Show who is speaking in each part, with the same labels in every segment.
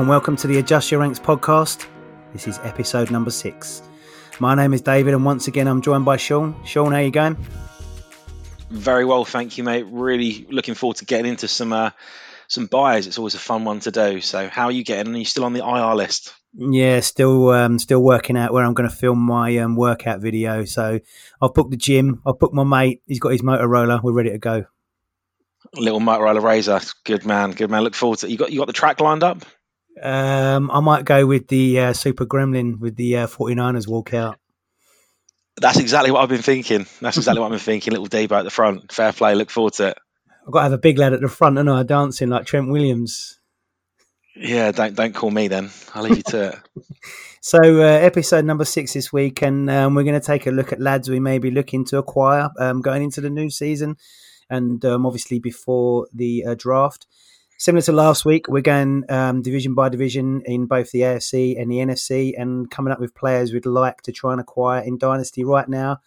Speaker 1: Hello and welcome to the Adjust Your Ranks podcast. This is episode number six. My name is David, and once again, I'm joined by Sean. Sean, how are you going?
Speaker 2: Very well, thank you, mate. Really looking forward to getting into some uh, some buys. It's always a fun one to do. So, how are you getting? Are you still on the IR list?
Speaker 1: Yeah, still um, still working out where I'm going to film my um, workout video. So, I've booked the gym. I've booked my mate. He's got his Motorola. We're ready to go.
Speaker 2: Little Motorola Razor. Good man. Good man. Look forward to it. You got you got the track lined up?
Speaker 1: Um, I might go with the uh, Super Gremlin with the uh, 49ers walkout.
Speaker 2: That's exactly what I've been thinking. That's exactly what I've been thinking. Little Deebo at the front. Fair play. Look forward to it.
Speaker 1: I've got to have a big lad at the front, and I dancing like Trent Williams.
Speaker 2: Yeah, don't don't call me then. I'll leave you to it.
Speaker 1: so, uh, episode number six this week, and um, we're going to take a look at lads we may be looking to acquire um, going into the new season, and um, obviously before the uh, draft. Similar to last week, we're going um, division by division in both the AFC and the NFC, and coming up with players we'd like to try and acquire in Dynasty right now,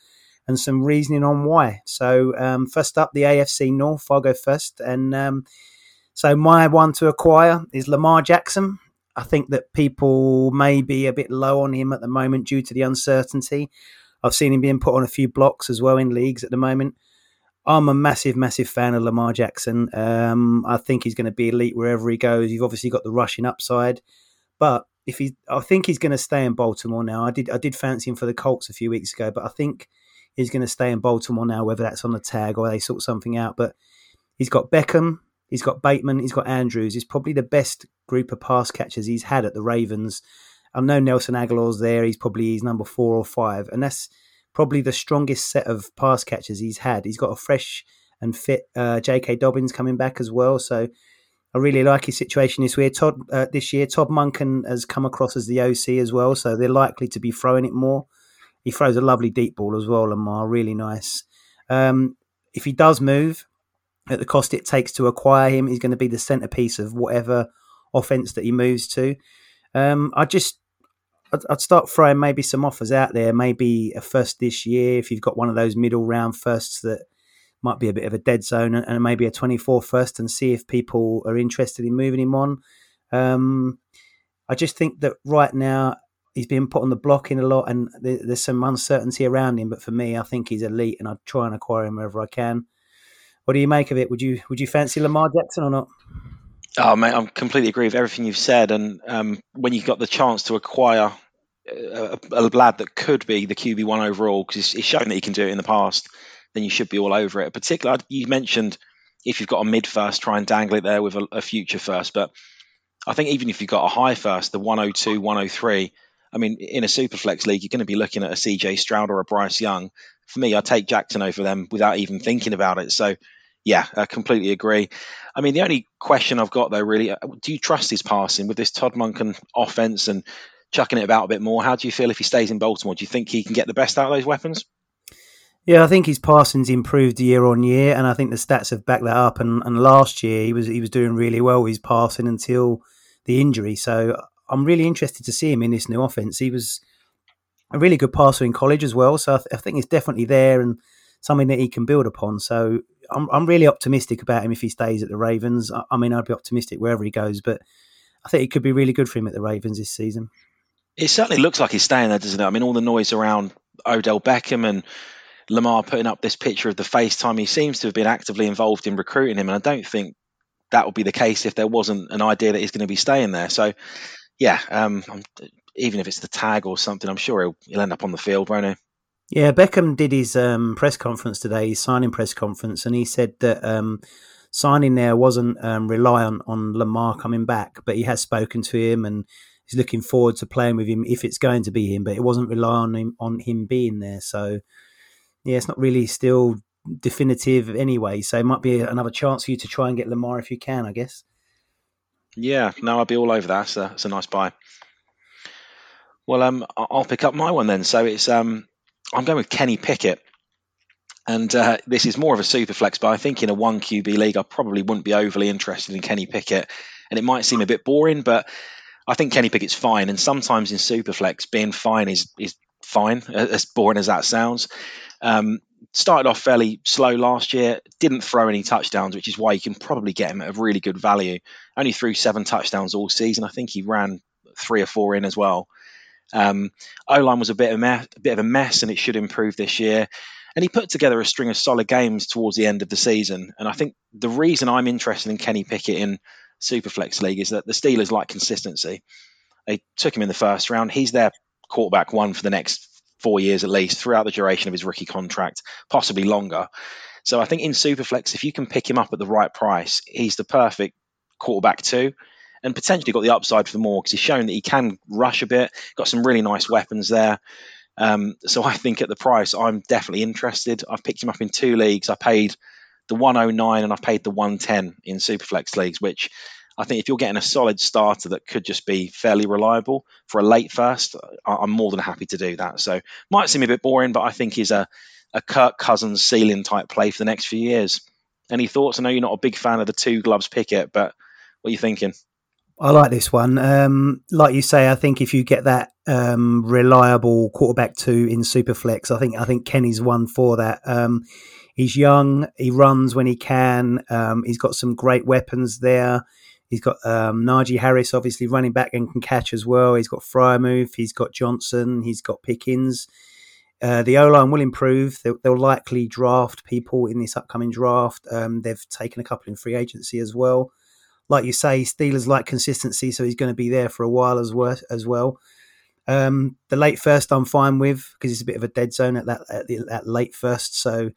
Speaker 1: and some reasoning on why. So, um, first up, the AFC North. I'll go first, and um, so my one to acquire is Lamar Jackson. I think that people may be a bit low on him at the moment due to the uncertainty. I've seen him being put on a few blocks as well in leagues at the moment. I'm a massive, massive fan of Lamar Jackson. Um, I think he's going to be elite wherever he goes. You've obviously got the rushing upside, but if he, I think he's going to stay in Baltimore now. I did, I did fancy him for the Colts a few weeks ago, but I think he's going to stay in Baltimore now. Whether that's on the tag or they sort something out, but he's got Beckham, he's got Bateman, he's got Andrews. He's probably the best group of pass catchers he's had at the Ravens. I know Nelson Agholor's there. He's probably he's number four or five, and that's probably the strongest set of pass catchers he's had. He's got a fresh and fit uh, J.K. Dobbins coming back as well. So I really like his situation this year. Todd uh, this year, Todd Monken has come across as the OC as well, so they're likely to be throwing it more. He throws a lovely deep ball as well, Lamar, really nice. Um, if he does move at the cost it takes to acquire him, he's going to be the centerpiece of whatever offense that he moves to. Um, I just I'd, I'd, start throwing maybe some offers out there. Maybe a first this year if you've got one of those middle round firsts that might be a bit of a dead zone, and, and maybe a 24 first, and see if people are interested in moving him on. Um, I just think that right now he's being put on the block in a lot, and there, there's some uncertainty around him. But for me, I think he's elite, and I'd try and acquire him wherever I can. What do you make of it? Would you would you fancy Lamar Jackson or not?
Speaker 2: Oh mate, I completely agree with everything you've said. And um, when you've got the chance to acquire a, a, lad that could be the QB one overall because he's, shown that he can do it in the past, then you should be all over it. Particularly, you mentioned if you've got a mid first, try and dangle it there with a, a future first. But I think even if you've got a high first, the 102, 103, I mean, in a super flex league, you're going to be looking at a CJ Stroud or a Bryce Young. For me, I take Jackson over them without even thinking about it. So, yeah, I completely agree. I mean, the only question I've got though, really, uh, do you trust his passing with this Todd Monken offense and chucking it about a bit more. How do you feel if he stays in Baltimore? Do you think he can get the best out of those weapons?
Speaker 1: Yeah, I think his passing's improved year on year, and I think the stats have backed that up. And, and last year he was he was doing really well with his passing until the injury. So I'm really interested to see him in this new offense. He was a really good passer in college as well, so I, th- I think it's definitely there and something that he can build upon. So I'm I'm really optimistic about him if he stays at the Ravens. I, I mean, I'd be optimistic wherever he goes, but I think it could be really good for him at the Ravens this season.
Speaker 2: It certainly looks like he's staying there, doesn't it? I mean, all the noise around Odell Beckham and Lamar putting up this picture of the FaceTime, he seems to have been actively involved in recruiting him, and I don't think that would be the case if there wasn't an idea that he's going to be staying there. So, yeah, um, even if it's the tag or something, I'm sure he'll, he'll end up on the field, won't he?
Speaker 1: Yeah, Beckham did his um, press conference today, his signing press conference, and he said that um, signing there wasn't um, reliant on Lamar coming back, but he has spoken to him and he's looking forward to playing with him if it's going to be him, but it wasn't relying on him, on him being there. So, yeah, it's not really still definitive anyway. So it might be another chance for you to try and get Lamar if you can, I guess.
Speaker 2: Yeah, no, I'll be all over that. A, it's a nice buy. Well, um, I'll pick up my one then. So it's um, I'm going with Kenny Pickett, and uh, this is more of a super flex, but I think in a one QB league, I probably wouldn't be overly interested in Kenny Pickett, and it might seem a bit boring, but I think Kenny Pickett's fine, and sometimes in super flex, being fine is is fine, as boring as that sounds. Um, started off fairly slow last year, didn't throw any touchdowns, which is why you can probably get him at a really good value. Only threw seven touchdowns all season. I think he ran three or four in as well. Um, o line was a bit of a mess, a bit of a mess, and it should improve this year. And he put together a string of solid games towards the end of the season. And I think the reason I'm interested in Kenny Pickett in Superflex League is that the Steelers like consistency. They took him in the first round. He's their quarterback one for the next four years at least throughout the duration of his rookie contract, possibly longer. So I think in Superflex, if you can pick him up at the right price, he's the perfect quarterback too, and potentially got the upside for more because he's shown that he can rush a bit, got some really nice weapons there. Um, so I think at the price, I'm definitely interested. I've picked him up in two leagues. I paid the 109 and I've paid the 110 in Superflex leagues, which I think if you're getting a solid starter that could just be fairly reliable for a late first, I'm more than happy to do that. So might seem a bit boring, but I think he's a, a Kirk Cousins ceiling type play for the next few years. Any thoughts? I know you're not a big fan of the two gloves Pickett, but what are you thinking?
Speaker 1: I like this one. Um, like you say, I think if you get that um, reliable quarterback two in Superflex, I think I think Kenny's one for that. Um, he's young, he runs when he can. Um, he's got some great weapons there. He's got um, Najee Harris, obviously running back and can catch as well. He's got Freiermuth. He's got Johnson. He's got Pickens. Uh, the O line will improve. They'll, they'll, likely draft people in this upcoming draft. Um, they've taken a couple in free agency as well. Like you say, Steelers like consistency, so he's going to be there for a while as well. As well. Um, the late first, I'm fine with because it's a bit of a dead zone at that at, the, at late first. So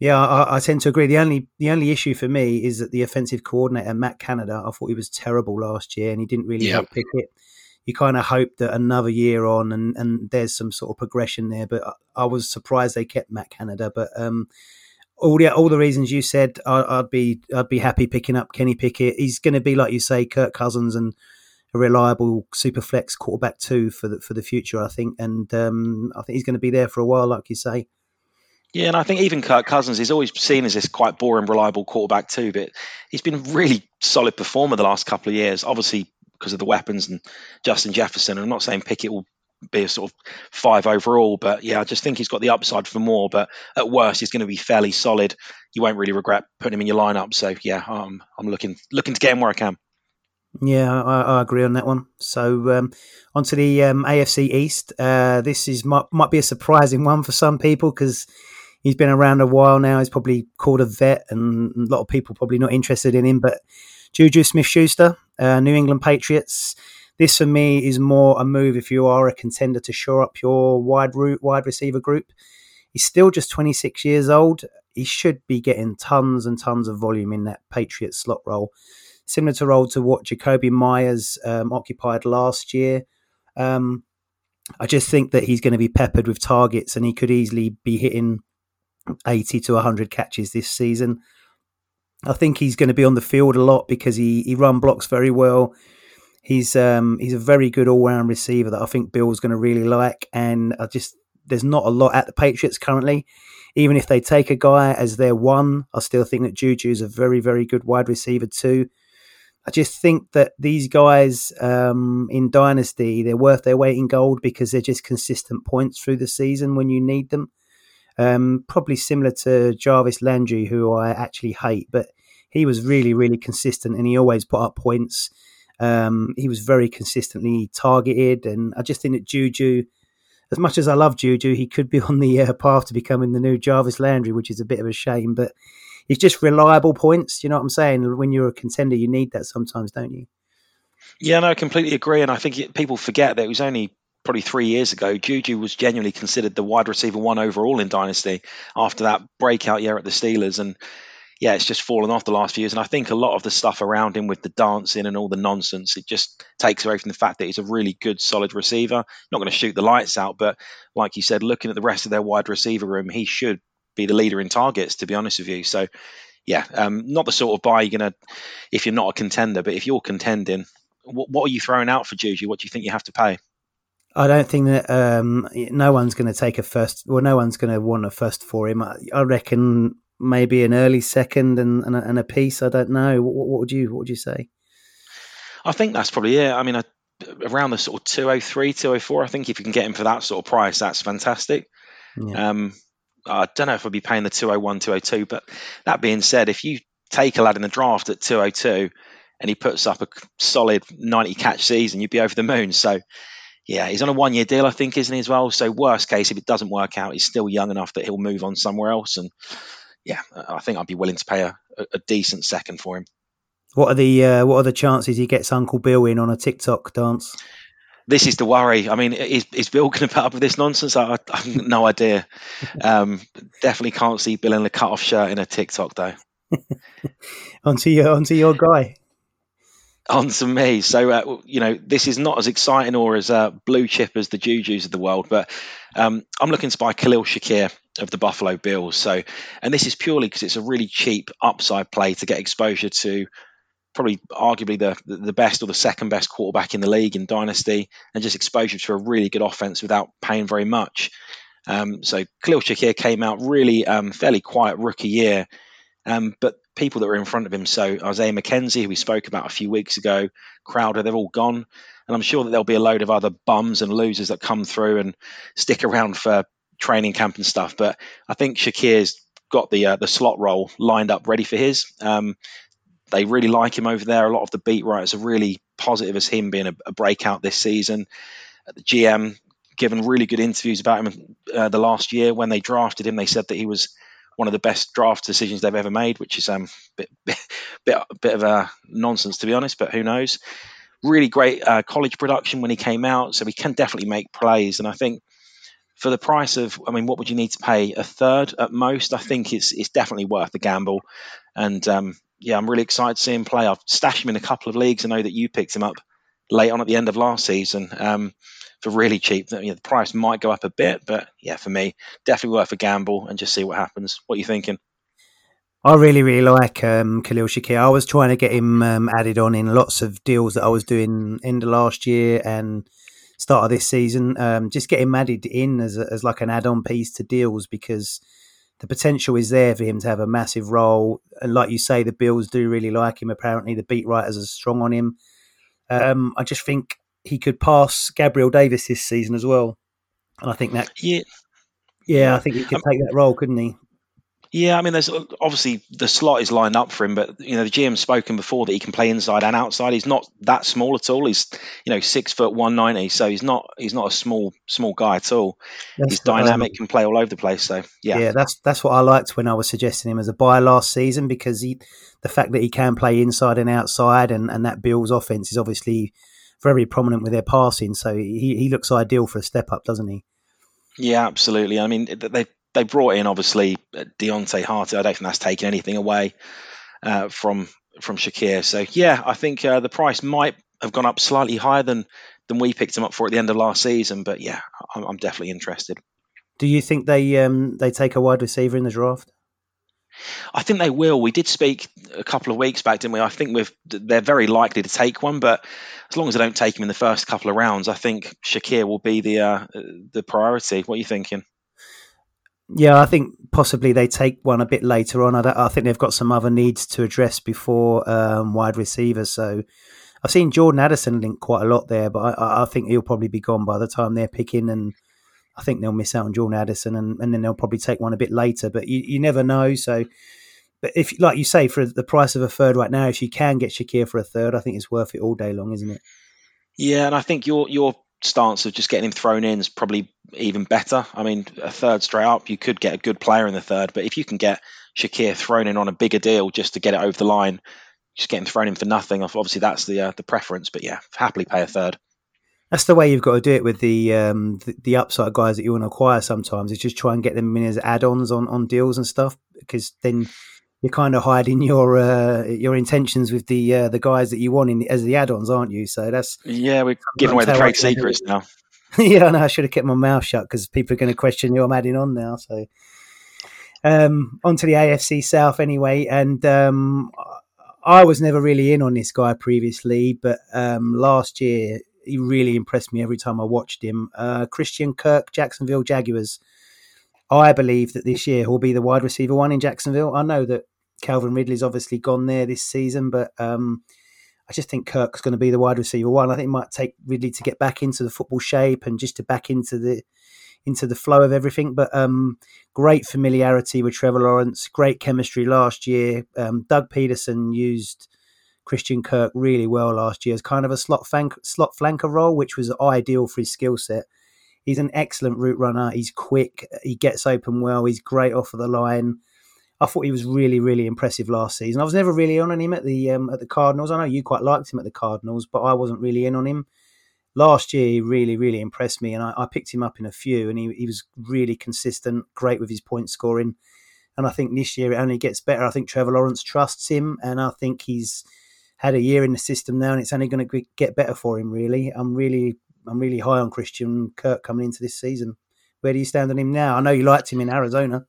Speaker 1: yeah, I, I, tend to agree. The only the only issue for me is that the offensive coordinator Matt Canada, I thought he was terrible last year, and he didn't really yep. pick it. You kind of hope that another year on, and, and there's some sort of progression there. But I, I was surprised they kept Matt Canada. But um, all the all the reasons you said, I, would be I'd be happy picking up Kenny Pickett. He's going to be like you say, Kirk Cousins, and a reliable super flex quarterback too for the for the future. I think, and um, I think he's going to be there for a while, like you say.
Speaker 2: Yeah, and I think even Kirk Cousins is always seen as this quite boring, reliable quarterback too. But he's been a really solid performer the last couple of years. Obviously because of the weapons and Justin Jefferson. I'm not saying Pickett will be a sort of five overall, but yeah, I just think he's got the upside for more. But at worst, he's going to be fairly solid. You won't really regret putting him in your lineup. So yeah, um, I'm looking looking to get him where I can.
Speaker 1: Yeah, I, I agree on that one. So um, onto the um, AFC East. Uh, this is might, might be a surprising one for some people because he's been around a while now. He's probably called a vet, and a lot of people probably not interested in him. But Juju Smith Schuster, uh, New England Patriots. This for me is more a move if you are a contender to shore up your wide route, wide receiver group. He's still just 26 years old. He should be getting tons and tons of volume in that Patriot slot role, similar to role to what Jakobi Meyers um, occupied last year. Um, I just think that he's going to be peppered with targets, and he could easily be hitting 80 to 100 catches this season. I think he's going to be on the field a lot because he, he run blocks very well. He's um, he's a very good all round receiver that I think Bill's going to really like. And I just there's not a lot at the Patriots currently. Even if they take a guy as their one, I still think that Juju is a very very good wide receiver too. I just think that these guys um, in Dynasty they're worth their weight in gold because they're just consistent points through the season when you need them. Um, probably similar to Jarvis Landry, who I actually hate, but he was really, really consistent and he always put up points. Um, he was very consistently targeted, and I just think that Juju, as much as I love Juju, he could be on the uh, path to becoming the new Jarvis Landry, which is a bit of a shame. But he's just reliable points. You know what I'm saying? When you're a contender, you need that sometimes, don't you?
Speaker 2: Yeah, no, I completely agree. And I think it, people forget that it was only probably three years ago, Juju was genuinely considered the wide receiver one overall in Dynasty after that breakout year at the Steelers. And yeah, it's just fallen off the last few years. And I think a lot of the stuff around him with the dancing and all the nonsense, it just takes away from the fact that he's a really good, solid receiver. Not going to shoot the lights out, but like you said, looking at the rest of their wide receiver room, he should be the leader in targets, to be honest with you. So, yeah, um, not the sort of buy you're going to, if you're not a contender, but if you're contending, what, what are you throwing out for Juju? What do you think you have to pay?
Speaker 1: I don't think that um, no one's going to take a first. Well, no one's going to want a first for him. I, I reckon maybe an early second and, and, a, and a piece. I don't know. What, what, would you What would you say?
Speaker 2: I think that's probably it. I mean, I, around the sort of 203, 204, I think if you can get him for that sort of price, that's fantastic. Yeah. Um, I don't know if I'd be paying the 201, 202. But that being said, if you take a lad in the draft at 202 and he puts up a solid 90 catch season, you'd be over the moon. So, yeah, he's on a one year deal, I think, isn't he, as well? So, worst case, if it doesn't work out, he's still young enough that he'll move on somewhere else. And yeah, I think I'd be willing to pay a, a decent second for him.
Speaker 1: What are the uh, what are the chances he gets Uncle Bill in on a TikTok dance?
Speaker 2: This is the worry. I mean, is, is Bill going to put up with this nonsense? I, I have no idea. Um, definitely can't see Bill in a cut off shirt in a TikTok though.
Speaker 1: onto your onto your guy
Speaker 2: onto me. So, uh, you know, this is not as exciting or as uh, blue chip as the Jujus of the world, but um, I'm looking to buy Khalil Shakir of the Buffalo Bills. So, and this is purely because it's a really cheap upside play to get exposure to probably arguably the the best or the second best quarterback in the league in Dynasty, and just exposure to a really good offense without paying very much. Um, so Khalil Shakir came out really um, fairly quiet rookie year, um, but people that were in front of him. So Isaiah McKenzie, who we spoke about a few weeks ago, Crowder, they're all gone. And I'm sure that there'll be a load of other bums and losers that come through and stick around for training camp and stuff. But I think Shakir's got the uh, the slot role lined up ready for his. Um, they really like him over there. A lot of the beat writers are really positive as him being a, a breakout this season. The GM given really good interviews about him uh, the last year when they drafted him. They said that he was one of the best draft decisions they've ever made, which is um bit bit bit of a nonsense to be honest, but who knows? Really great uh, college production when he came out, so he can definitely make plays. And I think for the price of, I mean, what would you need to pay? A third at most. I think it's it's definitely worth the gamble. And um, yeah, I'm really excited to see him play. I've stashed him in a couple of leagues. I know that you picked him up late on at the end of last season. Um, for really cheap. You know, the price might go up a bit, but yeah, for me, definitely worth a gamble and just see what happens. What are you thinking?
Speaker 1: I really, really like um, Khalil Shakir. I was trying to get him um, added on in lots of deals that I was doing in the last year and start of this season. Um, just get him added in as, a, as like an add-on piece to deals because the potential is there for him to have a massive role. And like you say, the Bills do really like him. Apparently, the beat writers are strong on him. Um, I just think he could pass Gabriel Davis this season as well. And I think that
Speaker 2: yeah,
Speaker 1: yeah, I think he could um, take that role, couldn't he?
Speaker 2: Yeah, I mean, there's obviously the slot is lined up for him, but you know the GM's spoken before that he can play inside and outside. He's not that small at all. He's you know six foot one ninety, so he's not he's not a small small guy at all. That's he's um, dynamic, can play all over the place. So yeah,
Speaker 1: yeah, that's that's what I liked when I was suggesting him as a buy last season because he the fact that he can play inside and outside, and and that Bills offense is obviously very prominent with their passing. So he, he looks ideal for a step up, doesn't he?
Speaker 2: Yeah, absolutely. I mean, they they brought in obviously uh, Deonte Harty. I don't think that's taken anything away uh, from from Shakir. So yeah, I think uh, the price might have gone up slightly higher than than we picked him up for at the end of last season. But yeah, I'm, I'm definitely interested.
Speaker 1: Do you think they um, they take a wide receiver in the draft?
Speaker 2: I think they will. We did speak a couple of weeks back, didn't we? I think we've, they're very likely to take one, but as long as they don't take him in the first couple of rounds, I think Shakir will be the uh, the priority. What are you thinking?
Speaker 1: Yeah, I think possibly they take one a bit later on. I, I think they've got some other needs to address before um, wide receivers. So I've seen Jordan Addison link quite a lot there, but I, I, think he'll probably be gone by the time they're picking and I think they'll miss out on Jordan Addison, and, and then they'll probably take one a bit later. But you, you never know. So, but if, like you say, for the price of a third right now, if you can get Shakir for a third, I think it's worth it all day long, isn't it?
Speaker 2: Yeah, and I think your your stance of just getting him thrown in is probably even better. I mean, a third straight up, you could get a good player in the third, but if you can get Shakir thrown in on a bigger deal just to get it over the line, just getting thrown in for nothing, obviously that's the uh, the preference. But yeah, happily pay a third.
Speaker 1: That's the way you've got to do it with the, um, the, the upside guys that you want to acquire. Sometimes is just try and get them in as add-ons on, on deals and stuff, because then you're kind of hiding your uh, your intentions with the uh, the guys that you want in as the add-ons, aren't you? So that's
Speaker 2: yeah, we're giving away the trade secrets now.
Speaker 1: yeah, no, I should have kept my mouth shut because people are going to question who I'm adding on now. So um, on to the AFC South anyway, and um, I was never really in on this guy previously, but um, last year he really impressed me every time I watched him. Uh, Christian Kirk, Jacksonville Jaguars. I believe that this year he'll be the wide receiver one in Jacksonville. I know that Calvin Ridley's obviously gone there this season, but um, I just think Kirk's going to be the wide receiver one. I think it might take Ridley to get back into the football shape and just to back into the into the flow of everything. But um, great familiarity with Trevor Lawrence, great chemistry last year. Um, Doug Pederson used Christian Kirk really well last year as kind of a slot flank, slot flanker role, which was ideal for his skill set. He's an excellent route runner. He's quick. He gets open well. He's great off of the line. I thought he was really, really impressive last season. I was never really on him at the um, at the Cardinals. I know you quite liked him at the Cardinals, but I wasn't really in on him last year he really, really impressed me, and I, I, picked him up in a few, and he, he was really consistent, great with his point scoring. And I think this year it only gets better. I think Trevor Lawrence trusts him, and I think he's had a year in the system now, and it's only going to get better for him. Really, I'm really, I'm really high on Christian Kirk coming into this season. Where do you stand on him now? I know you liked him in Arizona.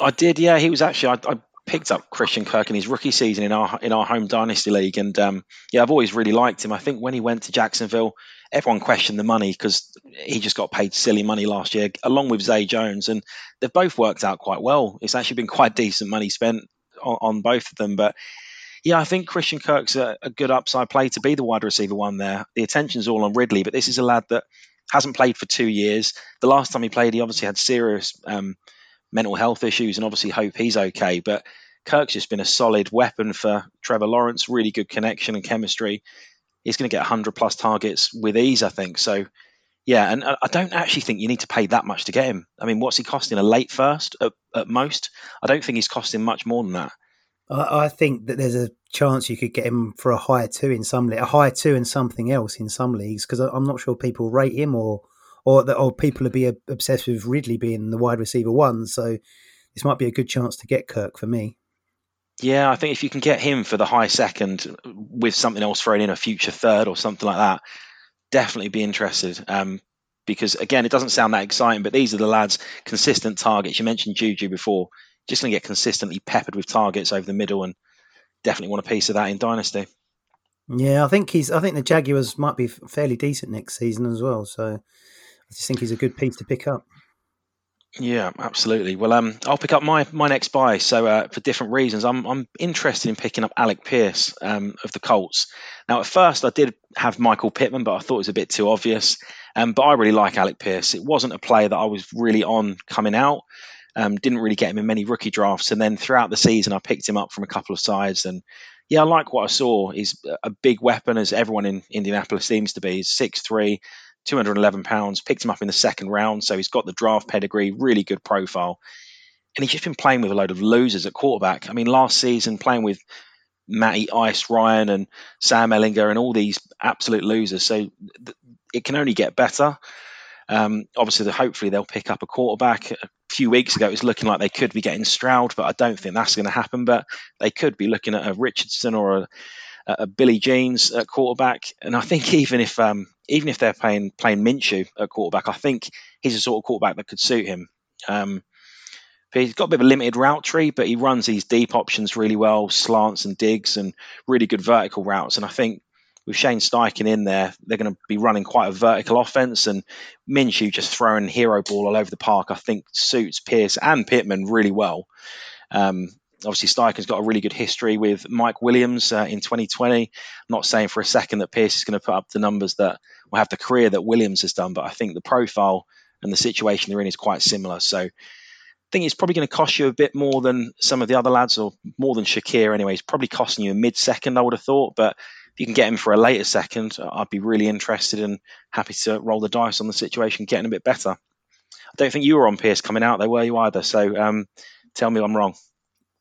Speaker 2: I did, yeah. He was actually I, I picked up Christian Kirk in his rookie season in our in our home dynasty league, and um, yeah, I've always really liked him. I think when he went to Jacksonville, everyone questioned the money because he just got paid silly money last year, along with Zay Jones, and they've both worked out quite well. It's actually been quite decent money spent on, on both of them, but. Yeah, I think Christian Kirk's a, a good upside play to be the wide receiver one there. The attention's all on Ridley, but this is a lad that hasn't played for two years. The last time he played, he obviously had serious um, mental health issues and obviously hope he's okay. But Kirk's just been a solid weapon for Trevor Lawrence, really good connection and chemistry. He's going to get 100 plus targets with ease, I think. So, yeah, and I don't actually think you need to pay that much to get him. I mean, what's he costing? A late first at, at most? I don't think he's costing much more than that.
Speaker 1: I, think that there's a chance you could get him for a higher two in some a higher two and something else in some leagues because I'm not sure people rate him or or that or people will be obsessed with Ridley being the wide receiver one. So this might be a good chance to get Kirk for me.
Speaker 2: Yeah, I think if you can get him for the high second with something else thrown in a future third or something like that, definitely be interested. Um, because again, it doesn't sound that exciting, but these are the lads' consistent targets. You mentioned Juju before, just going to get consistently peppered with targets over the middle, and definitely want a piece of that in Dynasty.
Speaker 1: Yeah, I think he's. I think the Jaguars might be fairly decent next season as well. So I just think he's a good piece to pick up.
Speaker 2: Yeah, absolutely. Well, um, I'll pick up my my next buy. So uh, for different reasons, I'm I'm interested in picking up Alec Pierce um, of the Colts. Now, at first, I did have Michael Pittman, but I thought it was a bit too obvious. Um, but I really like Alec Pierce. It wasn't a player that I was really on coming out. Um, didn't really get him in many rookie drafts, and then throughout the season, I picked him up from a couple of sides. And yeah, I like what I saw. He's a big weapon, as everyone in Indianapolis seems to be. He's six three 211 pounds. Picked him up in the second round, so he's got the draft pedigree, really good profile, and he's just been playing with a load of losers at quarterback. I mean, last season playing with Matty Ice Ryan and Sam Ehlinger, and all these absolute losers. So th- it can only get better. Um, obviously, the, hopefully they'll pick up a quarterback. A few weeks ago, it was looking like they could be getting Stroud, but I don't think that's going to happen. But they could be looking at a Richardson or a uh, Billy Jeans at quarterback, and I think even if um, even if they're playing playing Minshew at quarterback, I think he's a sort of quarterback that could suit him. Um, he's got a bit of a limited route tree, but he runs these deep options really well, slants and digs, and really good vertical routes. And I think with Shane Steichen in there, they're going to be running quite a vertical offense. And Minshew just throwing hero ball all over the park, I think suits Pierce and Pittman really well. Um, obviously Steichen's got a really good history with Mike Williams uh, in 2020. I'm not saying for a second that Pierce is going to put up the numbers that will have the career that Williams has done, but I think the profile and the situation they're in is quite similar. So I think it's probably going to cost you a bit more than some of the other lads, or more than Shakir anyway. It's probably costing you a mid second, I would have thought, but if you can get him for a later second, I'd be really interested and happy to roll the dice on the situation getting a bit better. I don't think you were on Pierce coming out there, were you either? So um, tell me I'm wrong.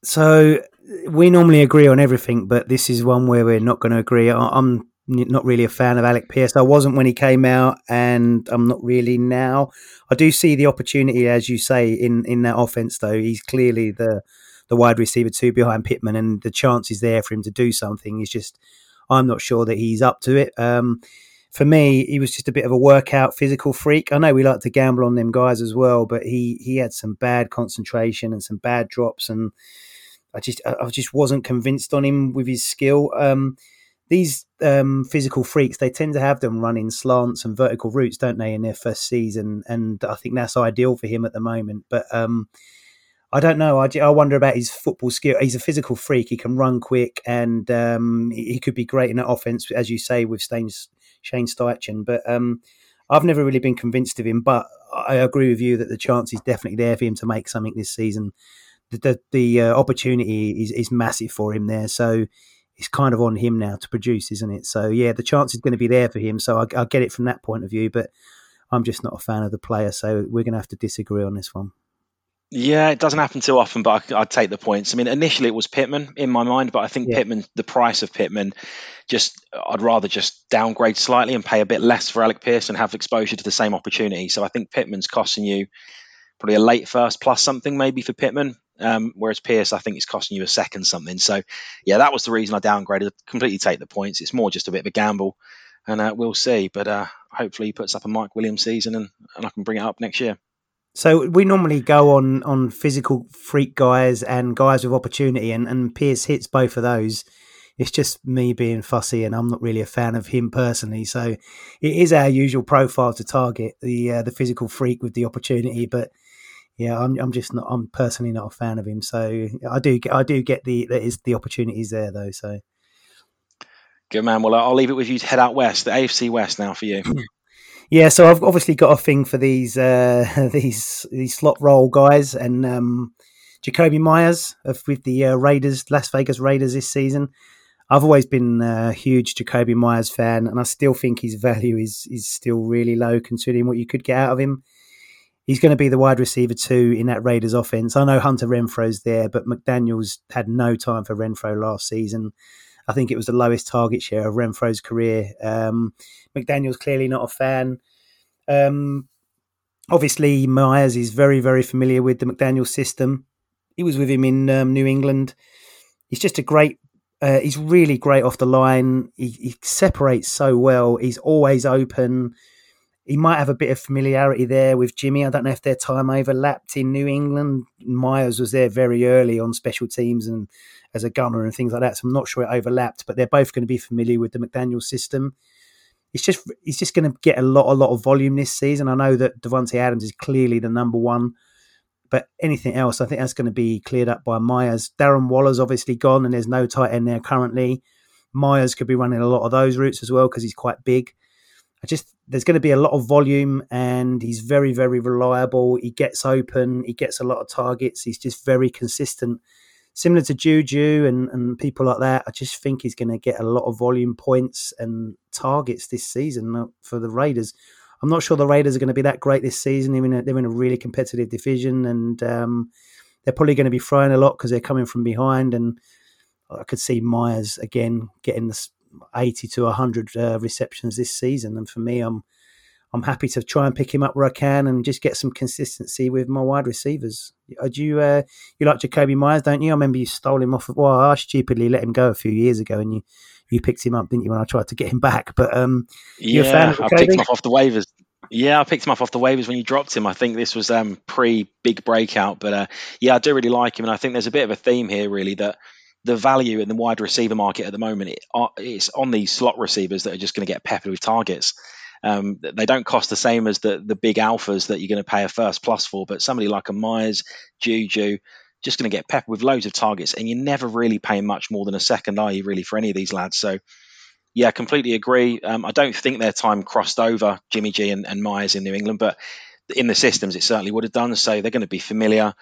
Speaker 1: So we normally agree on everything, but this is one where we're not going to agree. I'm not really a fan of Alec Pierce. I wasn't when he came out, and I'm not really now. I do see the opportunity, as you say, in in that offense. Though he's clearly the the wide receiver two behind Pittman, and the chance is there for him to do something. Is just I'm not sure that he's up to it. Um, for me, he was just a bit of a workout physical freak. I know we like to gamble on them guys as well, but he he had some bad concentration and some bad drops and I just I just wasn't convinced on him with his skill. Um, these um, physical freaks, they tend to have them running slants and vertical routes, don't they, in their first season? And I think that's ideal for him at the moment. But um, I don't know. I, I wonder about his football skill. He's a physical freak. He can run quick, and um, he could be great in that offense, as you say, with Shane, Steichen. But um, I've never really been convinced of him, but I agree with you that the chance is definitely there for him to make something this season. The the, the uh, opportunity is is massive for him there, so it's kind of on him now to produce, isn't it? So yeah, the chance is going to be there for him. So I, I get it from that point of view, but I'm just not a fan of the player, so we're going to have to disagree on this one.
Speaker 2: Yeah, it doesn't happen too often, but I, would take the points. I mean, initially it was Pittman in my mind, but I think yeah. Pittman, the price of Pittman, just I'd rather just downgrade slightly and pay a bit less for Alec Pierce and have exposure to the same opportunity. So I think Pittman's costing you probably a late first plus something maybe for Pittman, um, whereas Pierce, I think is costing you a second something. So yeah, that was the reason I downgraded. Completely take the points. It's more just a bit of a gamble, and uh, we'll see. But uh, hopefully he puts up a Mike Williams season and, and I can bring it up next year.
Speaker 1: So we normally go on on physical freak guys and guys with opportunity, and, and Pierce hits both of those. It's just me being fussy, and I'm not really a fan of him personally. So it is our usual profile to target the uh, the physical freak with the opportunity, but yeah, I'm I'm just not. I'm personally not a fan of him. So I do get I do get the there is the opportunities there though. So
Speaker 2: good man. Well, I'll leave it with you to head out west, the AFC West now for you.
Speaker 1: Yeah, so I've obviously got a thing for these uh, these these slot roll guys and um, Jakobi Meyers of, with the uh, Raiders, Las Vegas Raiders this season. I've always been a huge Jakobi Meyers fan, and I still think his value is is still really low considering what you could get out of him. He's going to be the wide receiver too in that Raiders offense. I know Hunter Renfrow's there, but McDaniels had no time for Renfrow last season. I think it was the lowest target share of Renfrow's career. Um, McDaniel's clearly not a fan. Um, obviously, Meyers is very, very familiar with the McDaniel system. He was with him in um, New England. He's just a great. Uh, he's really great off the line. He, he separates so well. He's always open. He might have a bit of familiarity there with Jimmy. I don't know if their time overlapped in New England. Meyers was there very early on special teams and as a gunner and things like that. So I'm not sure it overlapped, but they're both going to be familiar with the McDaniel system. It's just he's just going to get a lot, a lot of volume this season. I know that Davante Adams is clearly the number one, but anything else, I think that's going to be cleared up by Meyers. Darren Waller's obviously gone, and there's no tight end there currently. Meyers could be running a lot of those routes as well because he's quite big. I just there's going to be a lot of volume, and he's very, very reliable. He gets open, he gets a lot of targets. He's just very consistent similar to Juju and, and people like that, I just think he's going to get a lot of volume points and targets this season uh, for the Raiders. I'm not sure the Raiders are going to be that great this season. They're in a, they're in a really competitive division, and um, they're probably going to be throwing a lot because they're coming from behind. And I could see Meyers again getting the 80 to 100 uh, receptions this season. And for me, I'm I'm happy to try and pick him up where I can and just get some consistency with my wide receivers. Uh, do you uh, you like Jakobi Meyers, don't you? I remember you stole him off. Of, well, I stupidly let him go a few years ago, and you you picked him up, didn't you? When I tried to get him back, but um,
Speaker 2: yeah, I picked him off the waivers. Yeah, I picked him up off the waivers when you dropped him. I think this was um, pre big breakout, but uh, yeah, I do really like him, and I think there's a bit of a theme here, really, that the value in the wide receiver market at the moment it, uh, it's on these slot receivers that are just going to get peppered with targets. Um, they don't cost the same as the the big alphas that you're going to pay a first plus for, but somebody like a Meyers, Juju, just going to get peppered with loads of targets, and you're never really paying much more than a second, are you? Really, for any of these lads? So. Yeah, completely agree. Um, I don't think their time crossed over Jimmy G and, and Meyers in New England, but in the systems, it certainly would have done. So they're going to be familiar.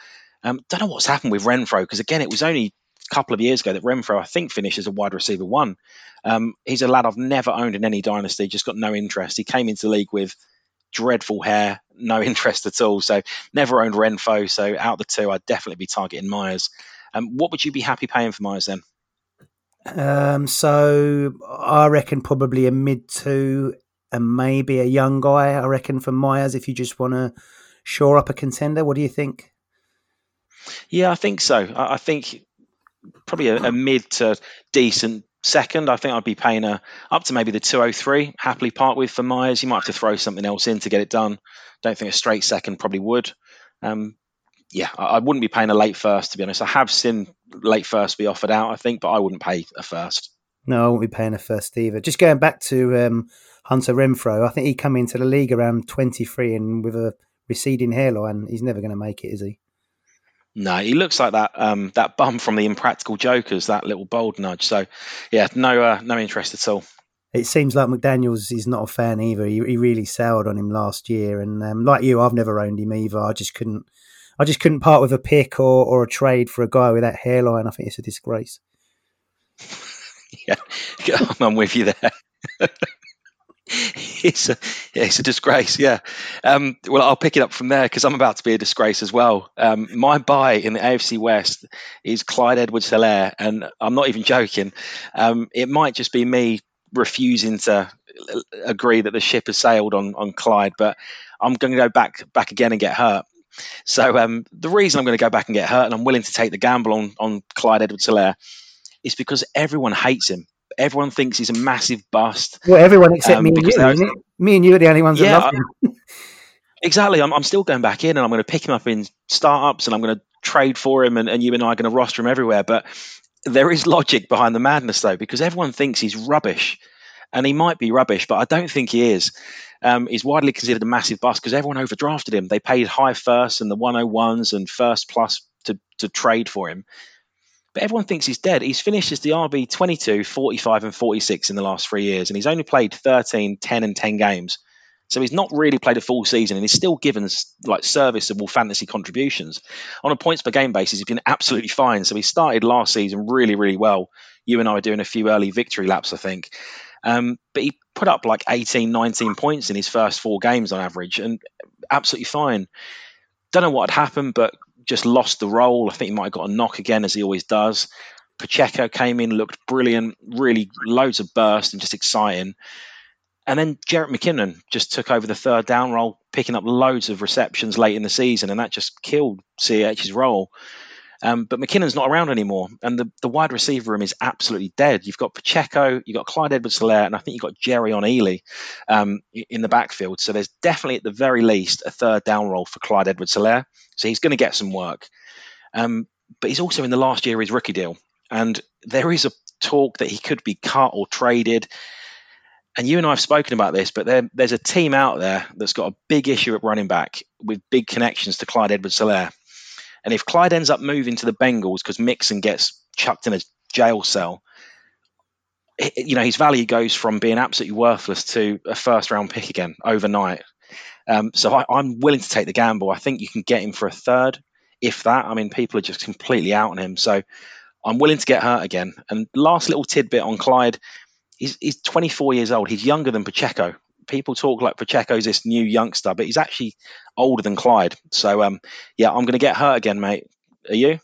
Speaker 2: Um, don't know what's happened with Renfrow because again, it was only couple of years ago that Renfrow, I think finished as a wide receiver one. Um, he's a lad I've never owned in any dynasty, just got no interest. He came into the league with dreadful hair, no interest at all. So never owned Renfrow. So out of the two, I'd definitely be targeting Meyers. Um, what would you be happy paying for Meyers then?
Speaker 1: Um, so I reckon probably a mid two and maybe a young guy. I reckon for Meyers, if you just want to shore up a contender, what do you think?
Speaker 2: Yeah, I think so. I, I think probably a, a, mid to decent second. I think I'd be paying a, up to maybe the 203 happily part with for Meyers. You might have to throw something else in to get it done. Don't think a straight second probably would. Um, yeah, I, I, wouldn't be paying a late first to be honest. I have seen late first be offered out, I think, but I wouldn't pay a first.
Speaker 1: No, I won't be paying a first either. Just going back to um, Hunter Renfrow, I think he come into the league around 23 and with a receding hairline, he's never going to make it, is he?
Speaker 2: No, he looks like that um, that bum from the Impractical Jokers, that little bold nudge. So, yeah, no uh, no interest at all.
Speaker 1: it seems like McDaniel's is not a fan either. He, he really soured on him last year, and um, like you, I've never owned him either. I just couldn't, I just couldn't part with a pick or, or a trade for a guy with that hairline. I think it's a disgrace.
Speaker 2: yeah, I'm with you there. it's a it's a disgrace. Yeah. Um, well, I'll pick it up from there because I'm about to be a disgrace as well. Um, my buy in the AFC West is Clyde Edwards-Helaire, and I'm not even joking. Um, it might just be me refusing to agree that the ship has sailed on on Clyde, but I'm going to go back back again and get hurt. So um, the reason I'm going to go back and get hurt, and I'm willing to take the gamble on on Clyde Edwards-Helaire, is because everyone hates him. Everyone thinks he's a massive bust.
Speaker 1: Well, everyone except um, me and you, isn't? Me and you are the only ones yeah, that love him.
Speaker 2: exactly. I'm, I'm still going back in, and I'm going to pick him up in startups, and I'm going to trade for him, and, and you and I are going to roster him everywhere. But there is logic behind the madness, though, because everyone thinks he's rubbish, and he might be rubbish, but I don't think he is. Um, he's widely considered a massive bust because everyone overdrafted him. They paid high first and the 101s and first plus to, to trade for him. But everyone thinks he's dead. He's finished as the RB 22, 45, and 46 in the last three years, and he's only played 13, 10, and 10 games. So he's not really played a full season and he's still given like serviceable fantasy contributions. On a points per game basis, he's been absolutely fine. So he started last season really, really well. You and I were doing a few early victory laps, I think. Um, but he put up like 18, 19 points in his first four games on average and absolutely fine. Don't know what had happened, but just lost the role. I think he might have got a knock again, as he always does. Pacheco came in, looked brilliant, really loads of burst and just exciting. And then Jerick McKinnon just took over the third down role, picking up loads of receptions late in the season, and that just killed CH's role. Um, but McKinnon's not around anymore, and the, the wide receiver room is absolutely dead. You've got Pacheco, you've got Clyde Edwards-Helaire, and I think you've got Jerrion Ealy um, in the backfield. So there's definitely, at the very least, a third down role for Clyde Edwards-Helaire. So he's going to get some work. Um, but he's also in the last year of his rookie deal, and there is a talk that he could be cut or traded and you and I have spoken about this, but there, there's a team out there that's got a big issue at running back with big connections to Clyde Edwards-Helaire. And if Clyde ends up moving to the Bengals because Mixon gets chucked in a jail cell, you know his value goes from being absolutely worthless to a first round pick again overnight. Um, so I, I'm willing to take the gamble. I think you can get him for a third, if that. I mean, people are just completely out on him. So I'm willing to get hurt again. And last little tidbit on Clyde he's, he's 24 years old. He's younger than Pacheco. People talk like Pacheco's this new youngster, but he's actually older than Clyde. So, um, yeah, I'm going to get hurt again, mate. Are you?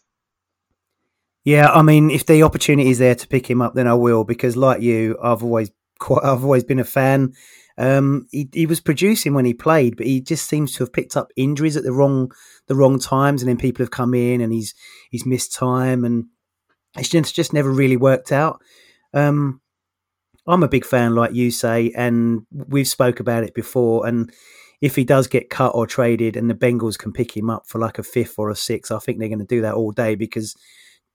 Speaker 1: Yeah, I mean, if the opportunity is there to pick him up, then I will. Because, like you, I've always quite, I've always been a fan. Um, he, he was producing when he played, but he just seems to have picked up injuries at the wrong the wrong times, and then people have come in and he's he's missed time, and it's just just never really worked out. Um, I'm a big fan, like you say, and we've spoke about it before. And if he does get cut or traded, and the Bengals can pick him up for like a fifth or a sixth, I think they're going to do that all day because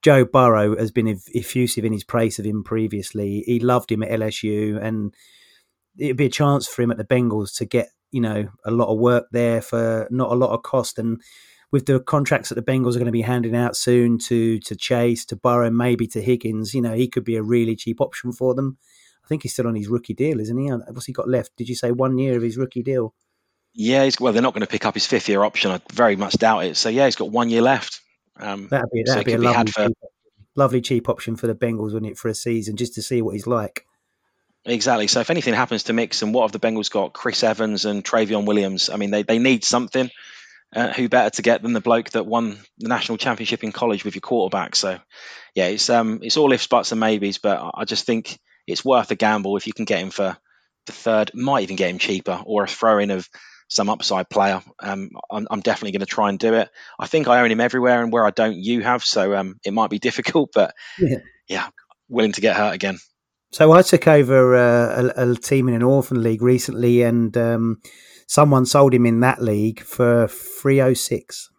Speaker 1: Joe Burrow has been effusive in his praise of him previously. He loved him at LSU, and it'd be a chance for him at the Bengals to get you know a lot of work there for not a lot of cost and with the contracts that the Bengals are going to be handing out soon to to Chase, to Burrow, maybe to Higgins, you know, he could be a really cheap option for them. I think he's still on his rookie deal, isn't he? What's he got left? Did you say one year of his rookie deal?
Speaker 2: Yeah, well, they're not going to pick up his fifth year option. I very much doubt it. So yeah, he's got one year left.
Speaker 1: Um, that'd be that'd so be a lovely, for... cheap, lovely cheap option for the Bengals, wouldn't it, for a season, just to see what he's like.
Speaker 2: Exactly. So if anything happens to Mixon, what have the Bengals got? Chris Evans and Trayveon Williams. I mean, they, they need something. Uh, who better to get than the bloke that won the national championship in college with your quarterback? So, yeah, it's um, it's all ifs, buts, and maybes. But I just think it's worth a gamble if you can get him for the third. Might even get him cheaper or a throw in of some upside player. Um, I'm, I'm, definitely going to try and do it. I think I own him everywhere, and where I don't, you have. So um, it might be difficult, but yeah, yeah willing to get hurt again.
Speaker 1: So I took over uh, a, a, team in an orphan league recently, and um, someone sold him in that league for 306.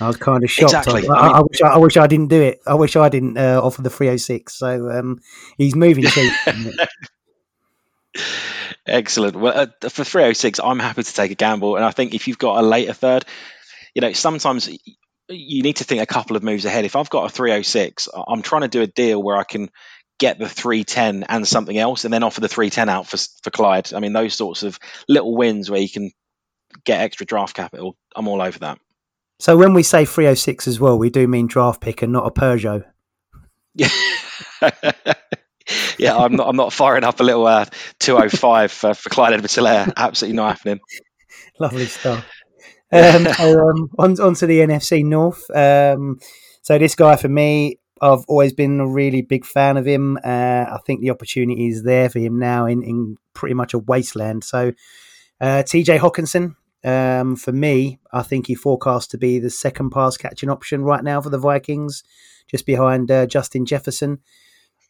Speaker 1: I was kind of shocked. Exactly. I, I, mean, I, wish I, I, wish I didn't do it. I wish I didn't uh, offer the 306. So um, he's moving cheap.
Speaker 2: Excellent. Well, uh, for 306, I'm happy to take a gamble. And I think if you've got a later third, you know, sometimes you need to think a couple of moves ahead. If I've got a 306, I'm trying to do a deal where I can get the 310 and something else, and then offer the 310 out for for Clyde. I mean, those sorts of little wins where you can get extra draft capital. I'm all over that.
Speaker 1: So when we say 306 as well, we do mean draft pick and not a Peugeot.
Speaker 2: Yeah. yeah, I'm not. I'm not firing up a little uh, 205 for, for Clyde Edwards-Helaire. Absolutely not happening.
Speaker 1: Lovely stuff. Um, so, um, on, on to the NFC North. Um, so this guy for me, I've always been a really big fan of him. Uh, I think the opportunity is there for him now in, in pretty much a wasteland. So uh, TJ Hockenson, um, for me, I think he forecast to be the second pass catching option right now for the Vikings, just behind uh, Justin Jefferson.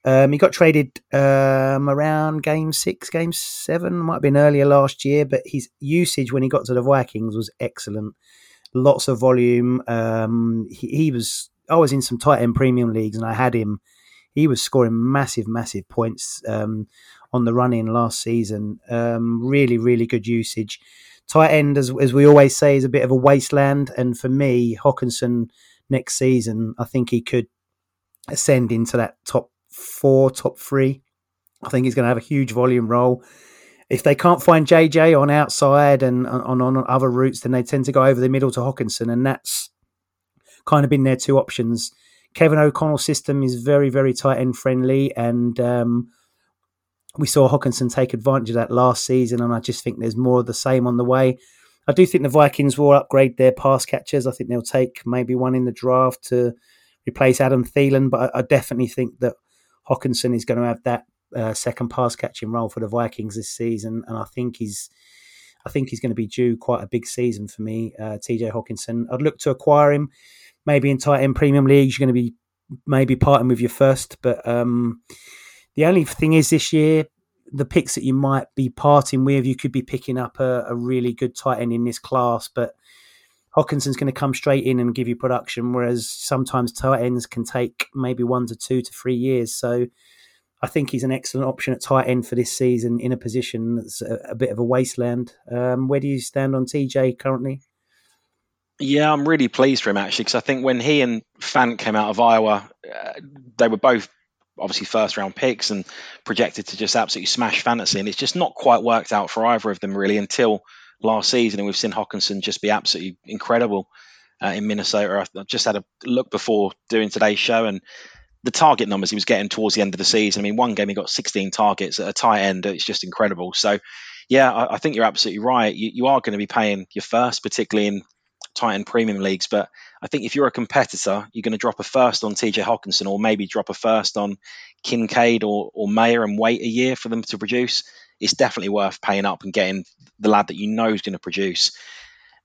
Speaker 1: Um, he got traded um, around game six, game seven, might have been earlier last year, but his usage when he got to the Vikings was excellent. Lots of volume. Um, he, he, was. I was in some tight end premium leagues, and I had him. He was scoring massive, massive points um, on the run in last season. Um, really, really good usage. Tight end, as, as we always say, is a bit of a wasteland, and for me, Hockenson next season, I think he could ascend into that top four, top three. I think he's going to have a huge volume role. If they can't find JJ on outside and on, on other routes, then they tend to go over the middle to Hockenson, and that's kind of been their two options. Kevin O'Connell's system is very, very tight end friendly, and um, we saw Hockenson take advantage of that last season, and I just think there's more of the same on the way. I do think the Vikings will upgrade their pass catchers. I think they'll take maybe one in the draft to replace Adam Thielen, but I, I definitely think that Hockenson is going to have that uh, second pass catching role for the Vikings this season, and I think he's. I think he's going to be due quite a big season for me, uh, TJ Hockenson. I'd look to acquire him, maybe in tight end premium leagues. You're going to be maybe parting with your first, but um, the only thing is this year, the picks that you might be parting with, you could be picking up a, a really good tight end in this class, but Hockenson's going to come straight in and give you production, whereas sometimes tight ends can take maybe one to two to three years. So I think he's an excellent option at tight end for this season in a position that's a, a bit of a wasteland. Um, where do you stand on TJ currently?
Speaker 2: Yeah, I'm really pleased for him actually because I think when he and Fant came out of Iowa, uh, they were both obviously first round picks and projected to just absolutely smash fantasy, and it's just not quite worked out for either of them really until last season, and we've seen Hockenson just be absolutely incredible uh, in Minnesota. I just had a look before doing today's show, and the target numbers he was getting towards the end of the season. I mean, one game he got 16 targets at a tight end. It's just incredible. So, yeah, I, I think you're absolutely right. You, you are going to be paying your first, particularly in tight end premium leagues. But I think if you're a competitor, you're going to drop a first on TJ Hockenson or maybe drop a first on Kincaid or, or Mayer and wait a year for them to produce it's definitely worth paying up and getting the lad that you know is going to produce.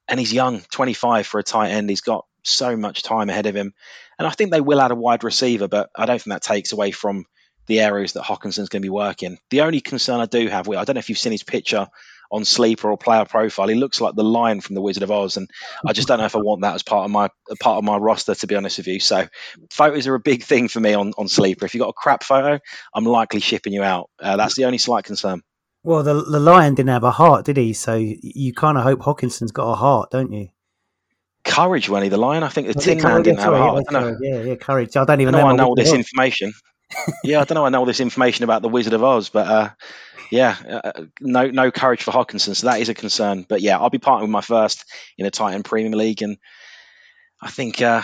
Speaker 2: And he's young, 25 for a tight end. He's got so much time ahead of him. And I think they will add a wide receiver, but I don't think that takes away from the areas that Hockenson's going to be working. The only concern I do have I don't know if you've seen his picture on Sleeper or Player Profile. He looks like the lion from the Wizard of Oz, and I just don't know if I want that as part of my part of my roster. To be honest with you, so photos are a big thing for me on on Sleeper. If you've got a crap photo, I'm likely shipping you out. Uh, that's the only slight concern.
Speaker 1: Well, the the lion didn't have a heart, did he? So you kind of hope Hockenson's got a heart, don't you?
Speaker 2: Courage, when he the lion. I think the Tin Man didn't have a heart.
Speaker 1: Yeah, yeah, courage. I don't even
Speaker 2: I
Speaker 1: know.
Speaker 2: I know all this information. yeah, I don't know. I know all this information about the Wizard of Oz, but uh, yeah, uh, no, no courage for Hockenson. So that is a concern. But yeah, I'll be partnering with my first in a tight end Premium League, and I think uh,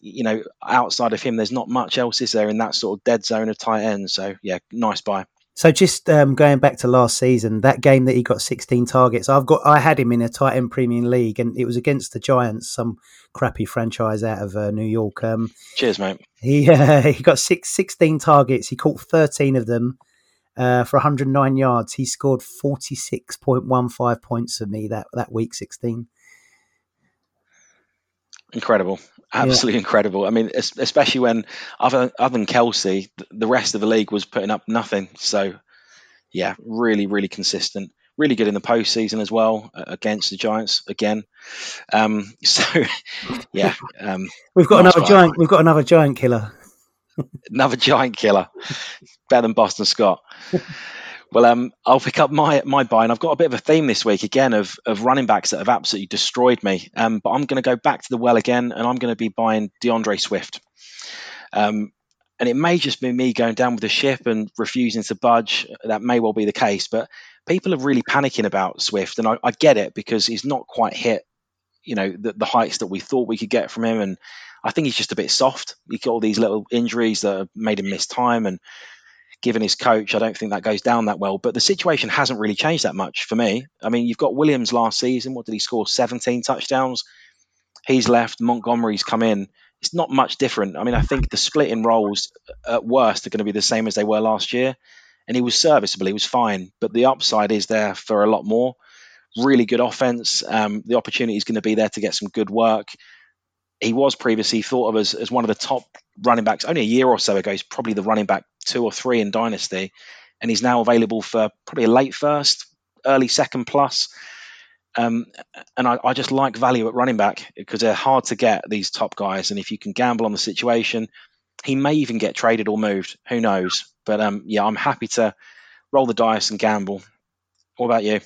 Speaker 2: you know outside of him, there's not much else is there in that sort of dead zone of tight end. So yeah, nice buy.
Speaker 1: So just um, going back to last season, that game that he got 16 targets, I've got I had him in a tight end Premium League, and it was against the Giants, some crappy franchise out of uh, New York. Um,
Speaker 2: Cheers, mate.
Speaker 1: He uh, he got six, 16 targets. He caught 13 of them uh, for 109 yards. He scored 46.15 points for me that that week 16.
Speaker 2: Incredible absolutely yeah. incredible. I mean, especially when other other than Kelce, the rest of the league was putting up nothing. So, yeah, really, really consistent. Really good in the postseason as well against the Giants again. Um, so, yeah, um,
Speaker 1: we've got nice another giant. We've got another giant killer.
Speaker 2: another giant killer, better than Boston Scott. Well, um, I'll pick up my my buy, and I've got a bit of a theme this week again of of running backs that have absolutely destroyed me. Um, but I'm going to go back to the well again, and I'm going to be buying D'Andre Swift. Um, and it may just be me going down with the ship and refusing to budge. That may well be the case, but people are really panicking about Swift, and I, I get it because he's not quite hit, you know, the, the, heights that we thought we could get from him, and I think he's just a bit soft. He got all these little injuries that have made him miss time, and given his coach, I don't think that goes down that well. But the situation hasn't really changed that much for me. I mean, you've got Williams last season. What did he score? 17 touchdowns. He's left. Montgomery's come in it's not much different. I mean, I think the split in roles at worst are going to be the same as they were last year. And he was serviceable, he was fine, but the upside is there for a lot more. Really good offense. Um, the opportunity is going to be there to get some good work. He was previously thought of as, as one of the top running backs only a year or so ago. He's probably the running back two or three in Dynasty. And he's now available for probably a late first, early second plus. Um, and I, I, just like value at running back because they're hard to get these top guys. And if you can gamble on the situation, he may even get traded or moved. Who knows? But um, yeah, I'm happy to roll the dice and gamble. What about you?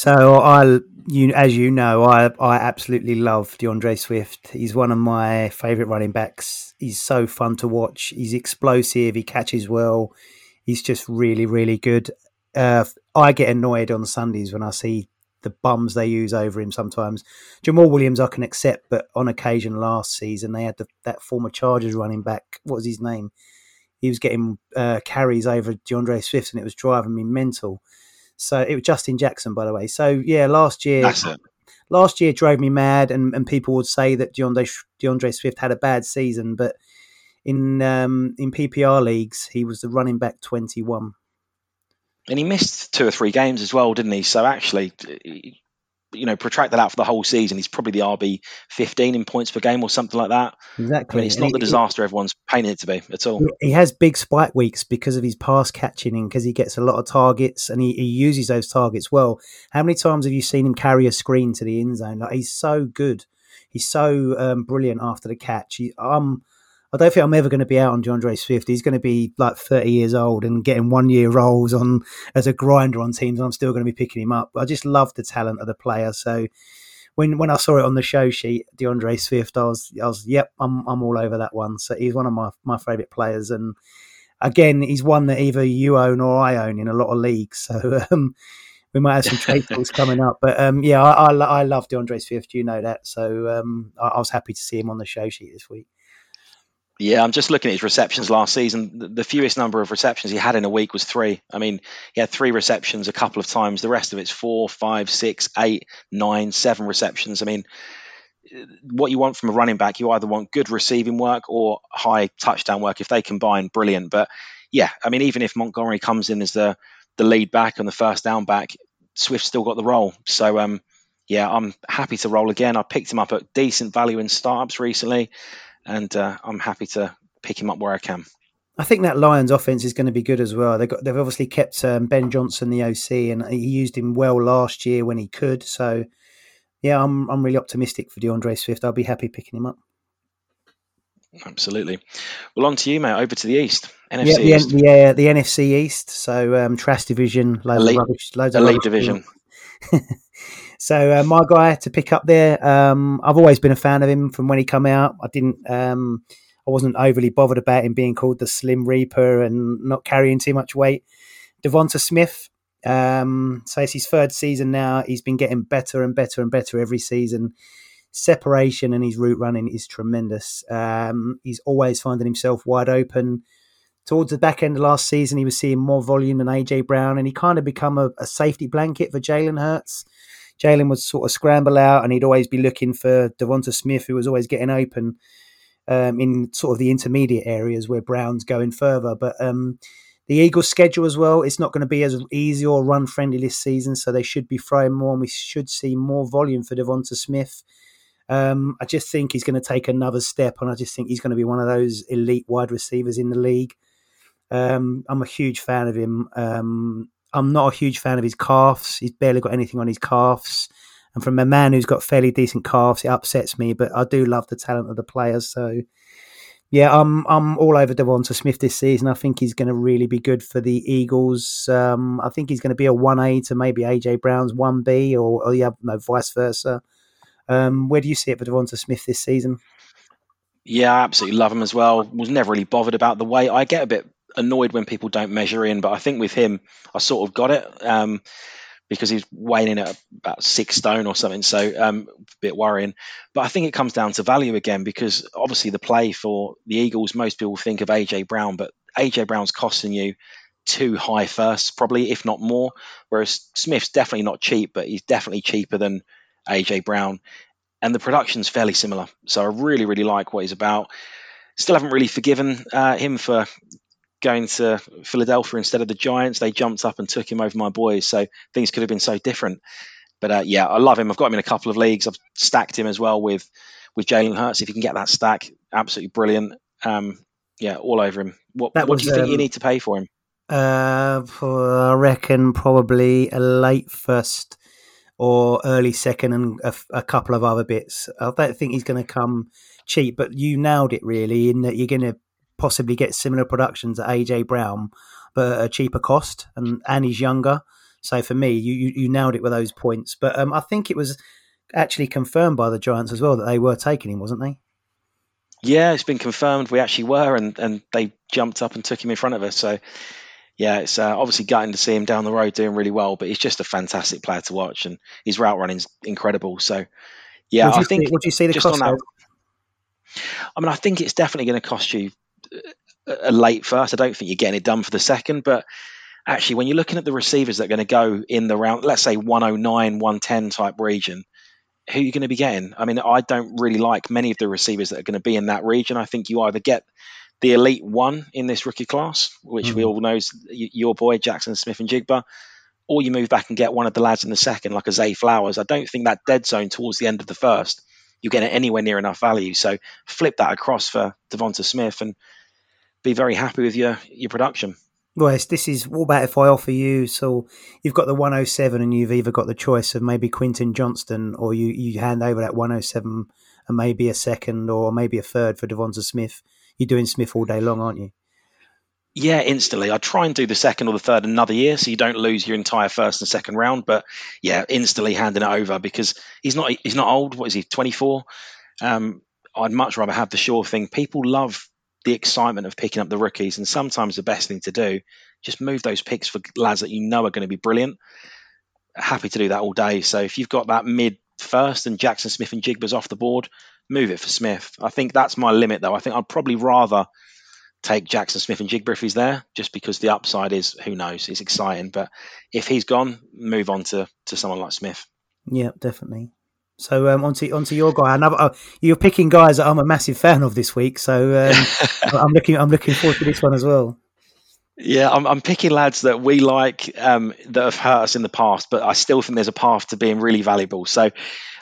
Speaker 1: So I, you as you know, I I absolutely love D'Andre Swift. He's one of my favourite running backs. He's so fun to watch. He's explosive. He catches well. He's just really really good. Uh, I get annoyed on Sundays when I see the bums they use over him sometimes. Jamaal Williams, I can accept, but on occasion last season they had the, that former Chargers running back. What was his name? He was getting uh, carries over D'Andre Swift, and it was driving me mental. So it was Justin Jackson, by the way. So yeah, last year, last year drove me mad, and, and people would say that DeAndre D'Andre Swift had a bad season, but in um, in PPR leagues, he was the running back twenty one
Speaker 2: and he missed two or three games as well, didn't he? So actually, you know, protract that out for the whole season. He's probably the RB fifteen in points per game or something like that.
Speaker 1: Exactly.
Speaker 2: I mean, it's not the disaster everyone's painting it to be at all.
Speaker 1: He has big spike weeks because of his pass catching and because he gets a lot of targets and he, he, uses those targets well. How many times have you seen him carry a screen to the end zone? Like he's so good. He's so um, brilliant after the catch. He, um, I don't think I'm ever going to be out on D'Andre Swift. He's going to be like 30 years old and getting one year roles on as a grinder on teams. And I'm still going to be picking him up. I just love the talent of the player. So when when I saw it on the show sheet, D'Andre Swift, I was I was yep, I'm I'm all over that one. So he's one of my my favorite players, and again, he's one that either you own or I own in a lot of leagues. So. Um, we might have some trade talks coming up, but um, yeah, I, I, I love D'Andre Swift. You know that, so um, I, I was happy to see him on the show sheet this week.
Speaker 2: Yeah, I'm just looking at his receptions last season. The fewest number of receptions he had in a week was three. I mean, he had three receptions a couple of times. The rest of it's four, five, six, eight, nine, seven receptions. I mean, what you want from a running back, you either want good receiving work or high touchdown work. If they combine, brilliant. But yeah, I mean, even if Montgomery comes in as the the lead back and the first down back, Swift still got the role. So um, yeah, I'm happy to roll again. I picked him up at decent value in startups recently and uh, I'm happy to pick him up where I can.
Speaker 1: I think that Lions offense is going to be good as well. They got they've obviously kept um, Ben Johnson the OC, and he used him well last year when he could. So yeah, I'm I'm really optimistic for D'Andre Swift. I'll be happy picking him up.
Speaker 2: Absolutely. Well, on to you, mate. Over to the East, NFC
Speaker 1: yeah, the,
Speaker 2: East.
Speaker 1: Uh, the NFC East. So um, Trash Division, loads elite, of rubbish, loads of
Speaker 2: elite division.
Speaker 1: So uh, my guy to pick up there, um, I've always been a fan of him from when he come out. I didn't, um, I wasn't overly bothered about him being called the Slim Reaper and not carrying too much weight. Devonta Smith, um, so it's his third season now. He's been getting better and better and better every season. Separation and his route running is tremendous. Um, he's always finding himself wide open. Towards the back end of last season, he was seeing more volume than AJ Brown, and he kind of become a, a safety blanket for Jalen Hurts. Jalen would sort of scramble out and he'd always be looking for Devonta Smith, who was always getting open um, in sort of the intermediate areas where Brown's going further. But um, the Eagles' schedule as well, it's not going to be as easy or run friendly this season, so they should be throwing more and we should see more volume for Devonta Smith. Um, I just think he's going to take another step, and I just think he's going to be one of those elite wide receivers in the league. Um, I'm a huge fan of him. Um, I'm not a huge fan of his calves. He's barely got anything on his calves. And from a man who's got fairly decent calves, it upsets me. But I do love the talent of the players. So, yeah, I'm I'm all over Devonta Smith this season. I think he's going to really be good for the Eagles. Um, I think he's going to be a one A to maybe AJ Brown's one B, or, or yeah, no, vice versa. Um, where do you see it for Devonta Smith this season?
Speaker 2: Yeah, I absolutely love him as well. Was never really bothered about the weight. I get a bit annoyed when people don't measure in, but I think with him, I sort of got it um, because he's weighing in at about six stone or something. So um, a bit worrying. But I think it comes down to value again because obviously the play for the Eagles, most people think of AJ Brown, but AJ Brown's costing you two high firsts, probably, if not more. Whereas Smith's definitely not cheap, but he's definitely cheaper than AJ Brown. And the production's fairly similar. So I really, really like what he's about. Still haven't really forgiven uh, him for going to Philadelphia instead of the Giants. They jumped up and took him over my boys. So things could have been so different. But uh, yeah, I love him. I've got him in a couple of leagues. I've stacked him as well with with Jalen Hurts. If you can get that stack, absolutely brilliant. Um, yeah, all over him. What, what was, do you think um, you need to pay for him?
Speaker 1: Uh, I reckon probably a late first or early second and a, a couple of other bits. I don't think he's going to come cheap, but you nailed it really in that you're going to possibly get similar productions at AJ Brown, but at a cheaper cost, and and he's younger. So for me, you you, you nailed it with those points. But um, I think it was actually confirmed by the Giants as well that they were taking him, wasn't they?
Speaker 2: Yeah, it's been confirmed. We actually were, and and they jumped up and took him in front of us. So yeah, it's uh, obviously gutting to see him down the road doing really well, but he's just a fantastic player to watch, and his route running is incredible. So, yeah, I think.
Speaker 1: See, do you see the cost? That,
Speaker 2: I mean, I think it's definitely going to cost you a late first. I don't think you're getting it done for the second, but actually, when you're looking at the receivers that are going to go in the round, let's say 109, 110 type region, who are you going to be getting? I mean, I don't really like many of the receivers that are going to be in that region. I think you either get the elite one in this rookie class, which mm-hmm. we all know is your boy Jackson Smith-Njigba, or you move back and get one of the lads in the second, like a Zay Flowers. I don't think that dead zone towards the end of the first, you get it anywhere near enough value. So flip that across for Devonta Smith and be very happy with your your production.
Speaker 1: Well, this is what about if I offer you? So you've got the 107, and you've either got the choice of maybe Quentin Johnston, or you you hand over that 107 and maybe a second or maybe a third for Devonta Smith you're doing Smith all day long, aren't you?
Speaker 2: Yeah, instantly. I try and do the second or the third another year, so you don't lose your entire first and second round. But yeah, instantly handing it over because he's not he's not old. What is he? Twenty four. Um, I'd much rather have the sure thing. People love the excitement of picking up the rookies, and sometimes the best thing to do just move those picks for lads that you know are going to be brilliant. Happy to do that all day. So if you've got that mid first and Jackson Smith-Njigba's off the board, move it for Smith. I think that's my limit, though. I think I'd probably rather take Jackson Smith-Njigba if he's there, just because the upside is who knows, it's exciting. But if he's gone, move on to to someone like Smith.
Speaker 1: Yeah, definitely. So um, onto onto your guy. Another, uh, you're picking guys that I'm a massive fan of this week. So um, I'm looking I'm looking forward to this one as well.
Speaker 2: Yeah, I'm, I'm picking lads that we like um, that have hurt us in the past, but I still think there's a path to being really valuable. So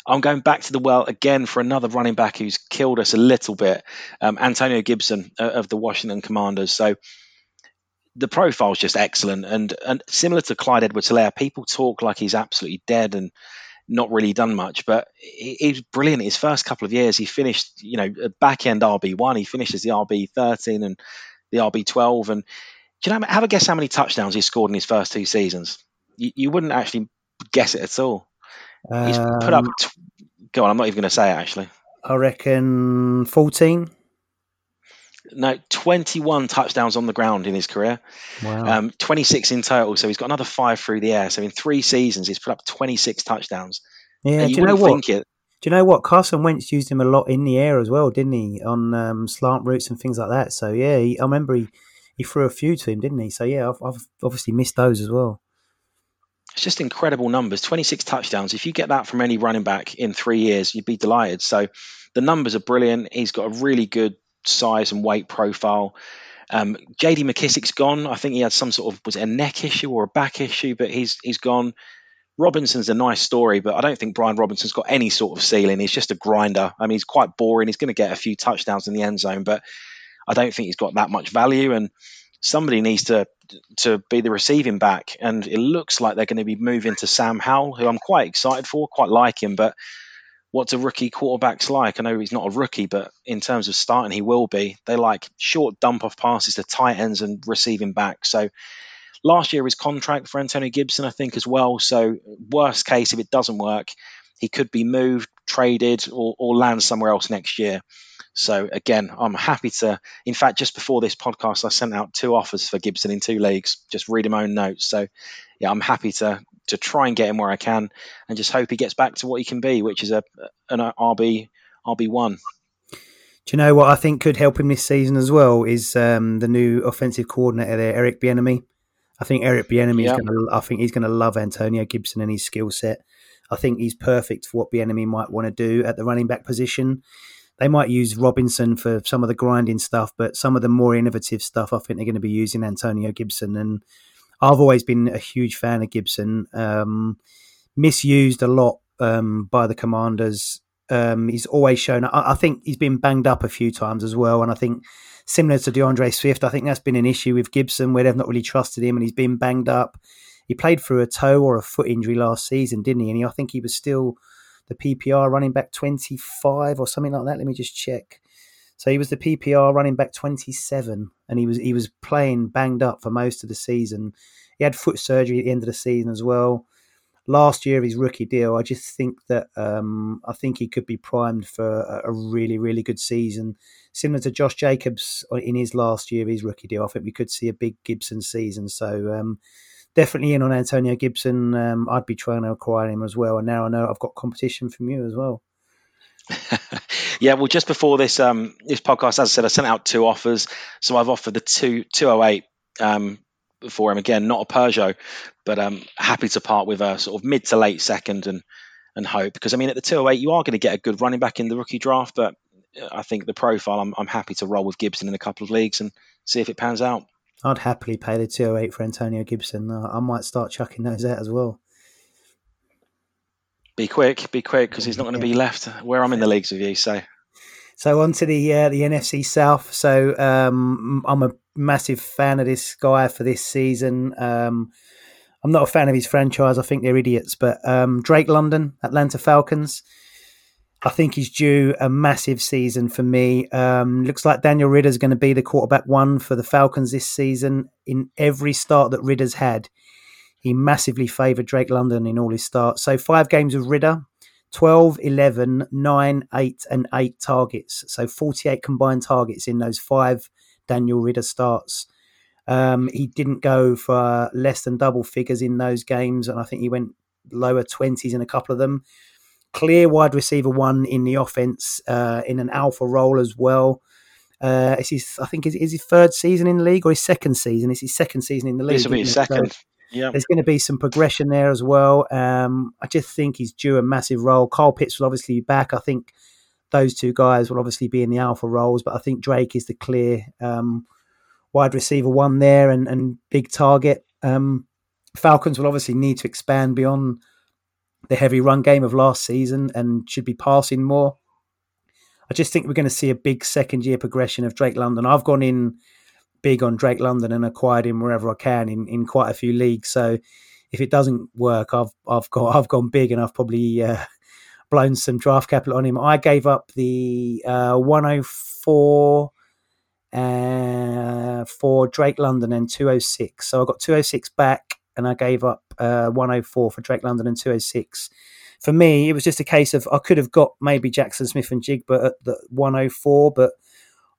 Speaker 2: I'm going back to the well again for another running back who's killed us a little bit, um, Antonio Gibson uh, of the Washington Commanders. So the profile is just excellent, and and similar to Clyde Edwards-Helaire, people talk like he's absolutely dead and not really done much, but he, he was brilliant. His first couple of years, he finished, you know, back end RB one. He finished as the RB thirteen and the RB twelve, and do you know? Have a guess how many touchdowns he scored in his first two seasons. You, you wouldn't actually guess it at all. He's put up. Um, go on, I'm not even going to say it actually.
Speaker 1: I reckon 14.
Speaker 2: No, 21 touchdowns on the ground in his career. Wow. Um, 26 in total. So he's got another five through the air. So in three seasons, he's put up 26 touchdowns.
Speaker 1: Yeah, you do you know what? It, do you know what? Carson Wentz used him a lot in the air as well, didn't he? On um, slant routes and things like that. So yeah, he, I remember he, he threw a few to him, didn't he? So yeah, I've, I've obviously missed those as well.
Speaker 2: It's just incredible numbers 26 touchdowns. If you get that from any running back in three years, you'd be delighted. So the numbers are brilliant. He's got a really good size and weight profile. Um, JD McKissic's gone. I think he had some sort of was it a neck issue or a back issue, but he's he's gone. Robinson's a nice story, but I don't think Brian Robinson's got any sort of ceiling. He's just a grinder. I mean, he's quite boring. He's going to get a few touchdowns in the end zone, but I don't think he's got that much value. And somebody needs to to be the receiving back, and it looks like they're going to be moving to Sam Howell, who I'm quite excited for, quite like him. But what's a rookie quarterback's like? I know he's not a rookie, but in terms of starting, he will be. They like short dump off passes to tight ends and receiving back. So last year his contract for Antonio Gibson, I think, as well. So worst case, if it doesn't work, he could be moved, traded, or, or land somewhere else next year. So again, I'm happy to. In fact, just before this podcast, I sent out two offers for Gibson in two leagues. Just read my own notes. So yeah, I'm happy to to try and get him where I can, and just hope he gets back to what he can be, which is a an RB RB one.
Speaker 1: Do you know what I think could help him this season as well? Is um, the new offensive coordinator there, Eric Bieniemy. I think Eric Bieniemy is going to. I think he's going to love Antonio Gibson and his skill set. I think he's perfect for what Bieniemy might want to do at the running back position. They might use Robinson for some of the grinding stuff, but some of the more innovative stuff, I think they're going to be using Antonio Gibson. And I've always been a huge fan of Gibson. Um, misused a lot um, by the Commanders. Um, he's always shown. I, I, think he's been banged up a few times as well, and I think similar to D'Andre Swift, I think that's been an issue with Gibson where they've not really trusted him, and he's been banged up. He played through a toe or a foot injury last season, didn't he? And he, I think he was still the PPR running back 25 or something like that. Let me just check. So he was the PPR running back 27, and he was he was playing banged up for most of the season. He had foot surgery at the end of the season as well. Last year, of his rookie deal, I just think that um, I think he could be primed for a, a, really really good season, similar to Josh Jacobs in his last year, of his rookie deal. I think we could see a big Gibson season. So um, definitely in on Antonio Gibson. Um, I'd be trying to acquire him as well, and now I know I've got competition from you as well.
Speaker 2: yeah, well, just before this um, this podcast, as I said, I sent out two offers. So I've offered the two two oh eight um, for him again, not a Peugeot, but um, happy to part with a sort of mid to late second and and hope because I mean at the two oh eight you are going to get a good running back in the rookie draft, but I think the profile I'm, I'm happy to roll with Gibson in a couple of leagues and see if it pans out.
Speaker 1: I'd happily pay the 208 for Antonio Gibson. Uh, I might start chucking those out as well.
Speaker 2: Be quick, be quick, because he's not going to be left where I'm in the leagues with you. So,
Speaker 1: so on to the uh, the NFC South. So um, I'm a massive fan of this guy for this season. Um, I'm not a fan of his franchise. I think they're idiots. But um, Drake London, Atlanta Falcons. I think he's due a massive season for me. Um, looks like Daniel Ridder's going to be the quarterback one for the Falcons this season. In every start that Ridder's had, he massively favoured Drake London in all his starts. So five games of Ridder, 12, 11, 9, 8, and 8 targets. So 48 combined targets in those five Daniel Ridder starts. Um, he didn't go for less than double figures in those games, and I think he went lower 20s in a couple of them clear wide receiver one in the offense uh, in an alpha role as well. Uh, it's his, I think, is, is his third season in the league or his second season? It's his second season in the league.
Speaker 2: This will be his second. Yeah.
Speaker 1: There's going to be some progression there as well. Um, I just think he's due a massive role. Kyle Pitts will obviously be back. I think those two guys will obviously be in the alpha roles, but I think Drake is the clear um, wide receiver one there and, and big target. Um, Falcons will obviously need to expand beyond the heavy run game of last season and should be passing more. I just think we're going to see a big second year progression of Drake London. I've gone in big on Drake London and acquired him wherever I can in, in quite a few leagues. So if it doesn't work, I've I've got I've gone big and I've probably uh, blown some draft capital on him. I gave up the uh, 104 uh, for Drake London and 206. So I got 206 back and I gave up uh, 104 for Drake London and 206. For me, it was just a case of I could have got maybe Jackson Smith-Njigba at the 104, but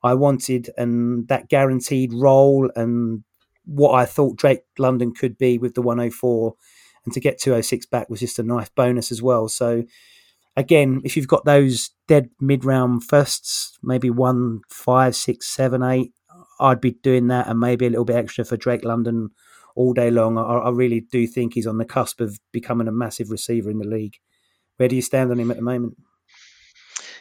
Speaker 1: I wanted and that guaranteed role and what I thought Drake London could be with the 104 and to get 206 back was just a nice bonus as well. So again, if you've got those dead mid round firsts, maybe one, five, six, seven, eight, I'd be doing that and maybe a little bit extra for Drake London all day long. I, I, really do think he's on the cusp of becoming a massive receiver in the league. Where do you stand on him at the moment?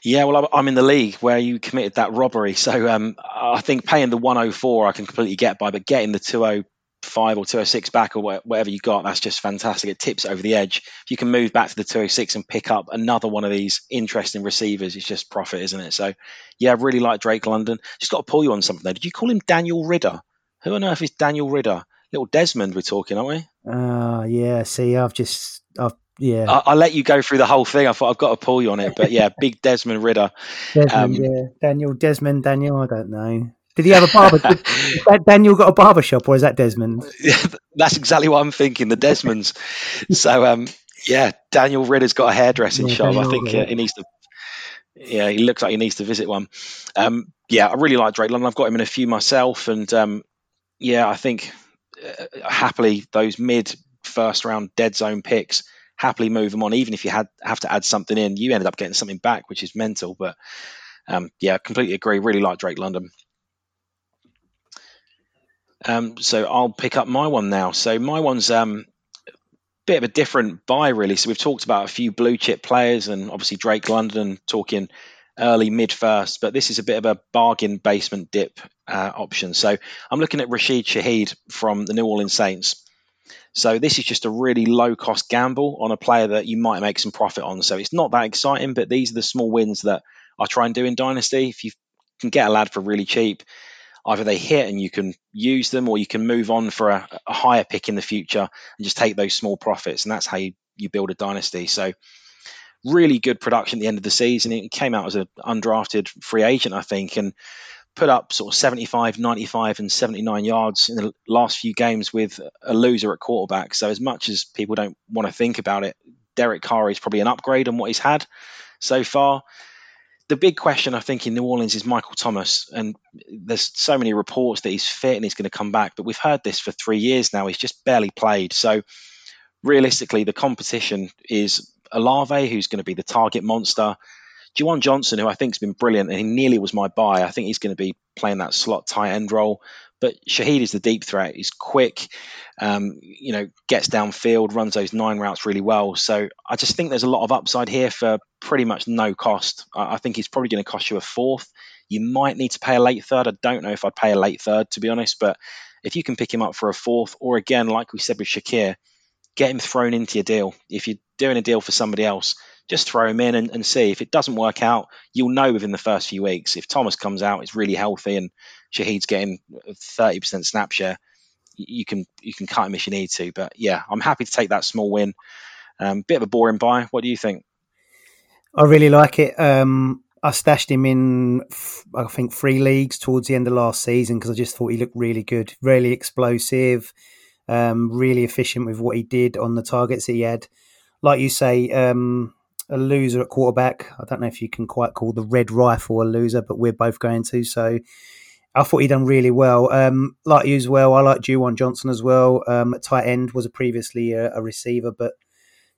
Speaker 2: Yeah, well, I'm in the league where you committed that robbery. So um, I think paying the 104 I can completely get by, but getting the 205 or 206 back or whatever you got, that's just fantastic. It tips over the edge. If you can move back to the 206 and pick up another one of these interesting receivers, it's just profit, isn't it? So yeah, I really like Drake London. Just got to pull you on something there. Did you call him Daniel Ridder? Who on earth is Daniel Ridder? little Desmond we're talking, aren't we?
Speaker 1: Ah, uh, yeah. See, I've just, I've, yeah.
Speaker 2: I, will let you go through the whole thing. I thought I've got to pull you on it, but yeah, big Desmond Ridder,
Speaker 1: Desmond, um, yeah. Daniel, Desmond, Daniel. I don't know. Did he have a barber? Daniel got a barber shop, or is that Desmond?
Speaker 2: That's exactly what I'm thinking. The Desmonds. so, um, yeah, Daniel Ridder's got a hairdressing yeah, shop. Daniel I think uh, he needs to Yeah, he looks like he needs to visit one. Um, yeah, I really like Drake London. I've got him in a few myself, and um, yeah, I think uh, happily those mid first round dead zone picks happily move them on. Even if you had have to add something in, you ended up getting something back, which is mental. But um, yeah, completely agree. Really like Drake London. Um, so I'll pick up my one now. So my one's um, a bit of a different buy, really. So we've talked about a few blue chip players, and obviously Drake London talking early mid first, but this is a bit of a bargain basement dip uh, option. So I'm looking at Rashid Shaheed from the New Orleans Saints. So this is just a really low cost gamble on a player that you might make some profit on. So it's not that exciting, but these are the small wins that I try and do in Dynasty. If you can get a lad for really cheap, either they hit and you can use them or you can move on for a, a higher pick in the future and just take those small profits. And that's how you, you build a dynasty. So really good production at the end of the season. He came out as an undrafted free agent, I think, and put up sort of 75, 95, and 79 yards in the last few games with a loser at quarterback. So, as much as people don't want to think about it, Derek Carr is probably an upgrade on what he's had so far. The big question, I think, in New Orleans is Michael Thomas. And there's so many reports that he's fit and he's going to come back. But we've heard this for three years now. He's just barely played. So, realistically, the competition is Olave, who's going to be the target monster. Juwan Johnson, who I think has been brilliant, and he nearly was my buy. I think he's going to be playing that slot tight end role. But Shaheed is the deep threat. He's quick, um, you know, gets downfield, runs those nine routes really well. So I just think there's a lot of upside here for pretty much no cost. I, I think he's probably going to cost you a fourth. You might need to pay a late third. I don't know if I'd pay a late third to be honest, but if you can pick him up for a fourth, or again, like we said with Shakir, get him thrown into your deal. If you're doing a deal for somebody else, just throw him in and, and, see. If it doesn't work out, you'll know within the first few weeks. If Thomas comes out, is really healthy, and Shaheed's getting 30% snap share, you can you can cut him if you need to. But yeah, I'm happy to take that small win. Um, bit of a boring buy. What do you think?
Speaker 1: I really like it. Um, I stashed him in, I think, three leagues towards the end of last season because I just thought he looked really good, really explosive um, really efficient with what he did on the targets that he had. Like you say, um, a loser at quarterback. I don't know if you can quite call the red rifle a loser, but we're both going to. So I thought he done really well. Um, like you as well, I like Juwan Johnson as well. Um, tight end was a previously a, a, receiver, but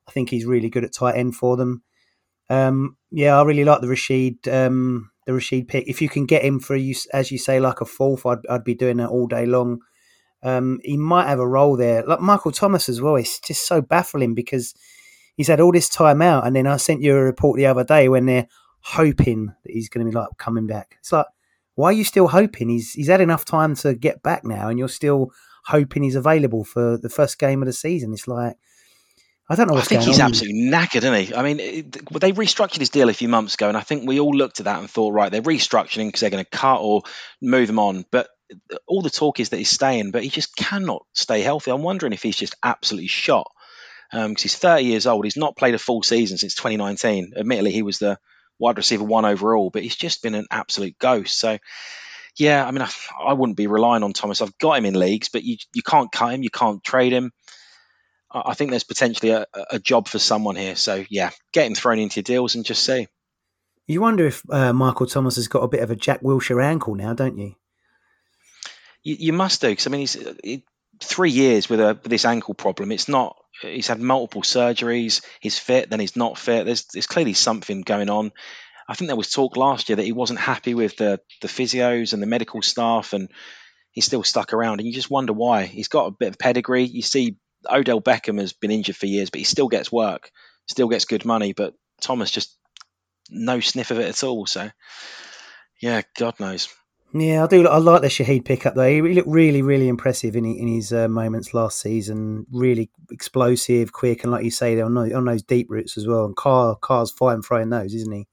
Speaker 1: I think he's really good at tight end for them. Um, yeah, I really like the Rashid um, the Rashid pick. If you can get him for you, as you say, like a fourth, I'd, I'd be doing it all day long. Um, he might have a role there. Like Michael Thomas as well. It's just so baffling because he's had all this time out, and then I sent you a report the other day when they're hoping that he's going to be like coming back. It's like, why are you still hoping? He's he's had enough time to get back now, and you're still hoping he's available for the first game of the season. It's like. I don't know. I
Speaker 2: think he's
Speaker 1: on.
Speaker 2: absolutely knackered, isn't he? I mean, they restructured his deal a few months ago, and I think we all looked at that and thought, right, they're restructuring because they're going to cut or move him on. But all the talk is that he's staying, but he just cannot stay healthy. I'm wondering if he's just absolutely shot because um, he's 30 years old. He's not played a full season since 2019. Admittedly, he was the wide receiver one overall, but he's just been an absolute ghost. So, yeah, I mean, I, I wouldn't be relying on Thomas. I've got him in leagues, but you you can't cut him, you can't trade him. I, I think there's potentially a, a job for someone here. So, yeah, get him thrown into your deals and just see.
Speaker 1: You wonder if uh, Michael Thomas has got a bit of a Jack Wilshere ankle now, don't you?
Speaker 2: You, you must do because I mean he's he, three years with a with this ankle problem. It's not. He's had multiple surgeries. He's fit, then he's not fit. There's there's clearly something going on. I think there was talk last year that he wasn't happy with the the physios and the medical staff, and he's still stuck around. And you just wonder why. He's got a bit of pedigree. You see, Odell Beckham has been injured for years, but he still gets work, still gets good money. But Thomas just no sniff of it at all. So, yeah, God knows.
Speaker 1: Yeah, I do. I like the Shaheed pickup though. He looked really, really impressive in in his uh, moments last season. Really explosive, quick, and like you say, on those, on those deep routes as well. And Carr, Carr's fine throwing those, isn't he?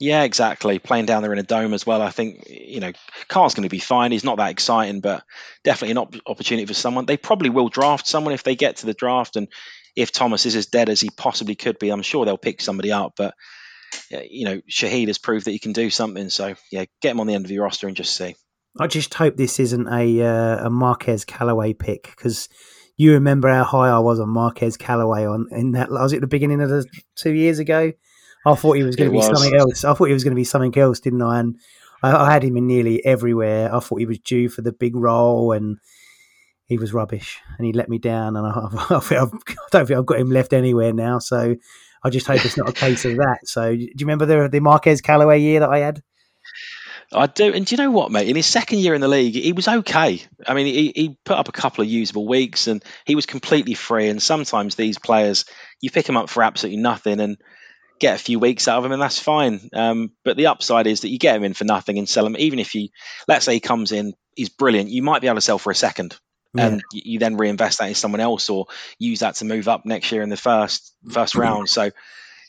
Speaker 2: Yeah, exactly. Playing down there in a dome as well. I think you know Carr's going to be fine. He's not that exciting, but definitely an op- opportunity for someone. They probably will draft someone if they get to the draft, and if Thomas is as dead as he possibly could be, I'm sure they'll pick somebody up. But you know, Shaheed has proved that he can do something. So yeah, get him on the end of your roster and just see.
Speaker 1: I just hope this isn't a uh, a Marquez Callaway pick because you remember how high I was on Marquez Callaway on in that. I was at the beginning of the two years ago. I thought he was going to be was. something else. I thought he was going to be something else, didn't I? And I, I, had him in nearly everywhere. I thought he was due for the big role, and he was rubbish, and he let me down. And I, I, I don't think I've got him left anywhere now. So I just hope it's not a case of that. So do you remember the the Marquez Callaway year that I had?
Speaker 2: I do, and do you know what, mate? In his second year in the league, he was okay. I mean, he, he put up a couple of usable weeks, and he was completely free. And sometimes these players, you pick them up for absolutely nothing, and get a few weeks out of him, and that's fine. Um, but the upside is that you get him in for nothing and sell him. Even if you, let's say, he comes in, he's brilliant. You might be able to sell for a second. And you, you, then reinvest that in someone else, or use that to move up next year in the first first round. So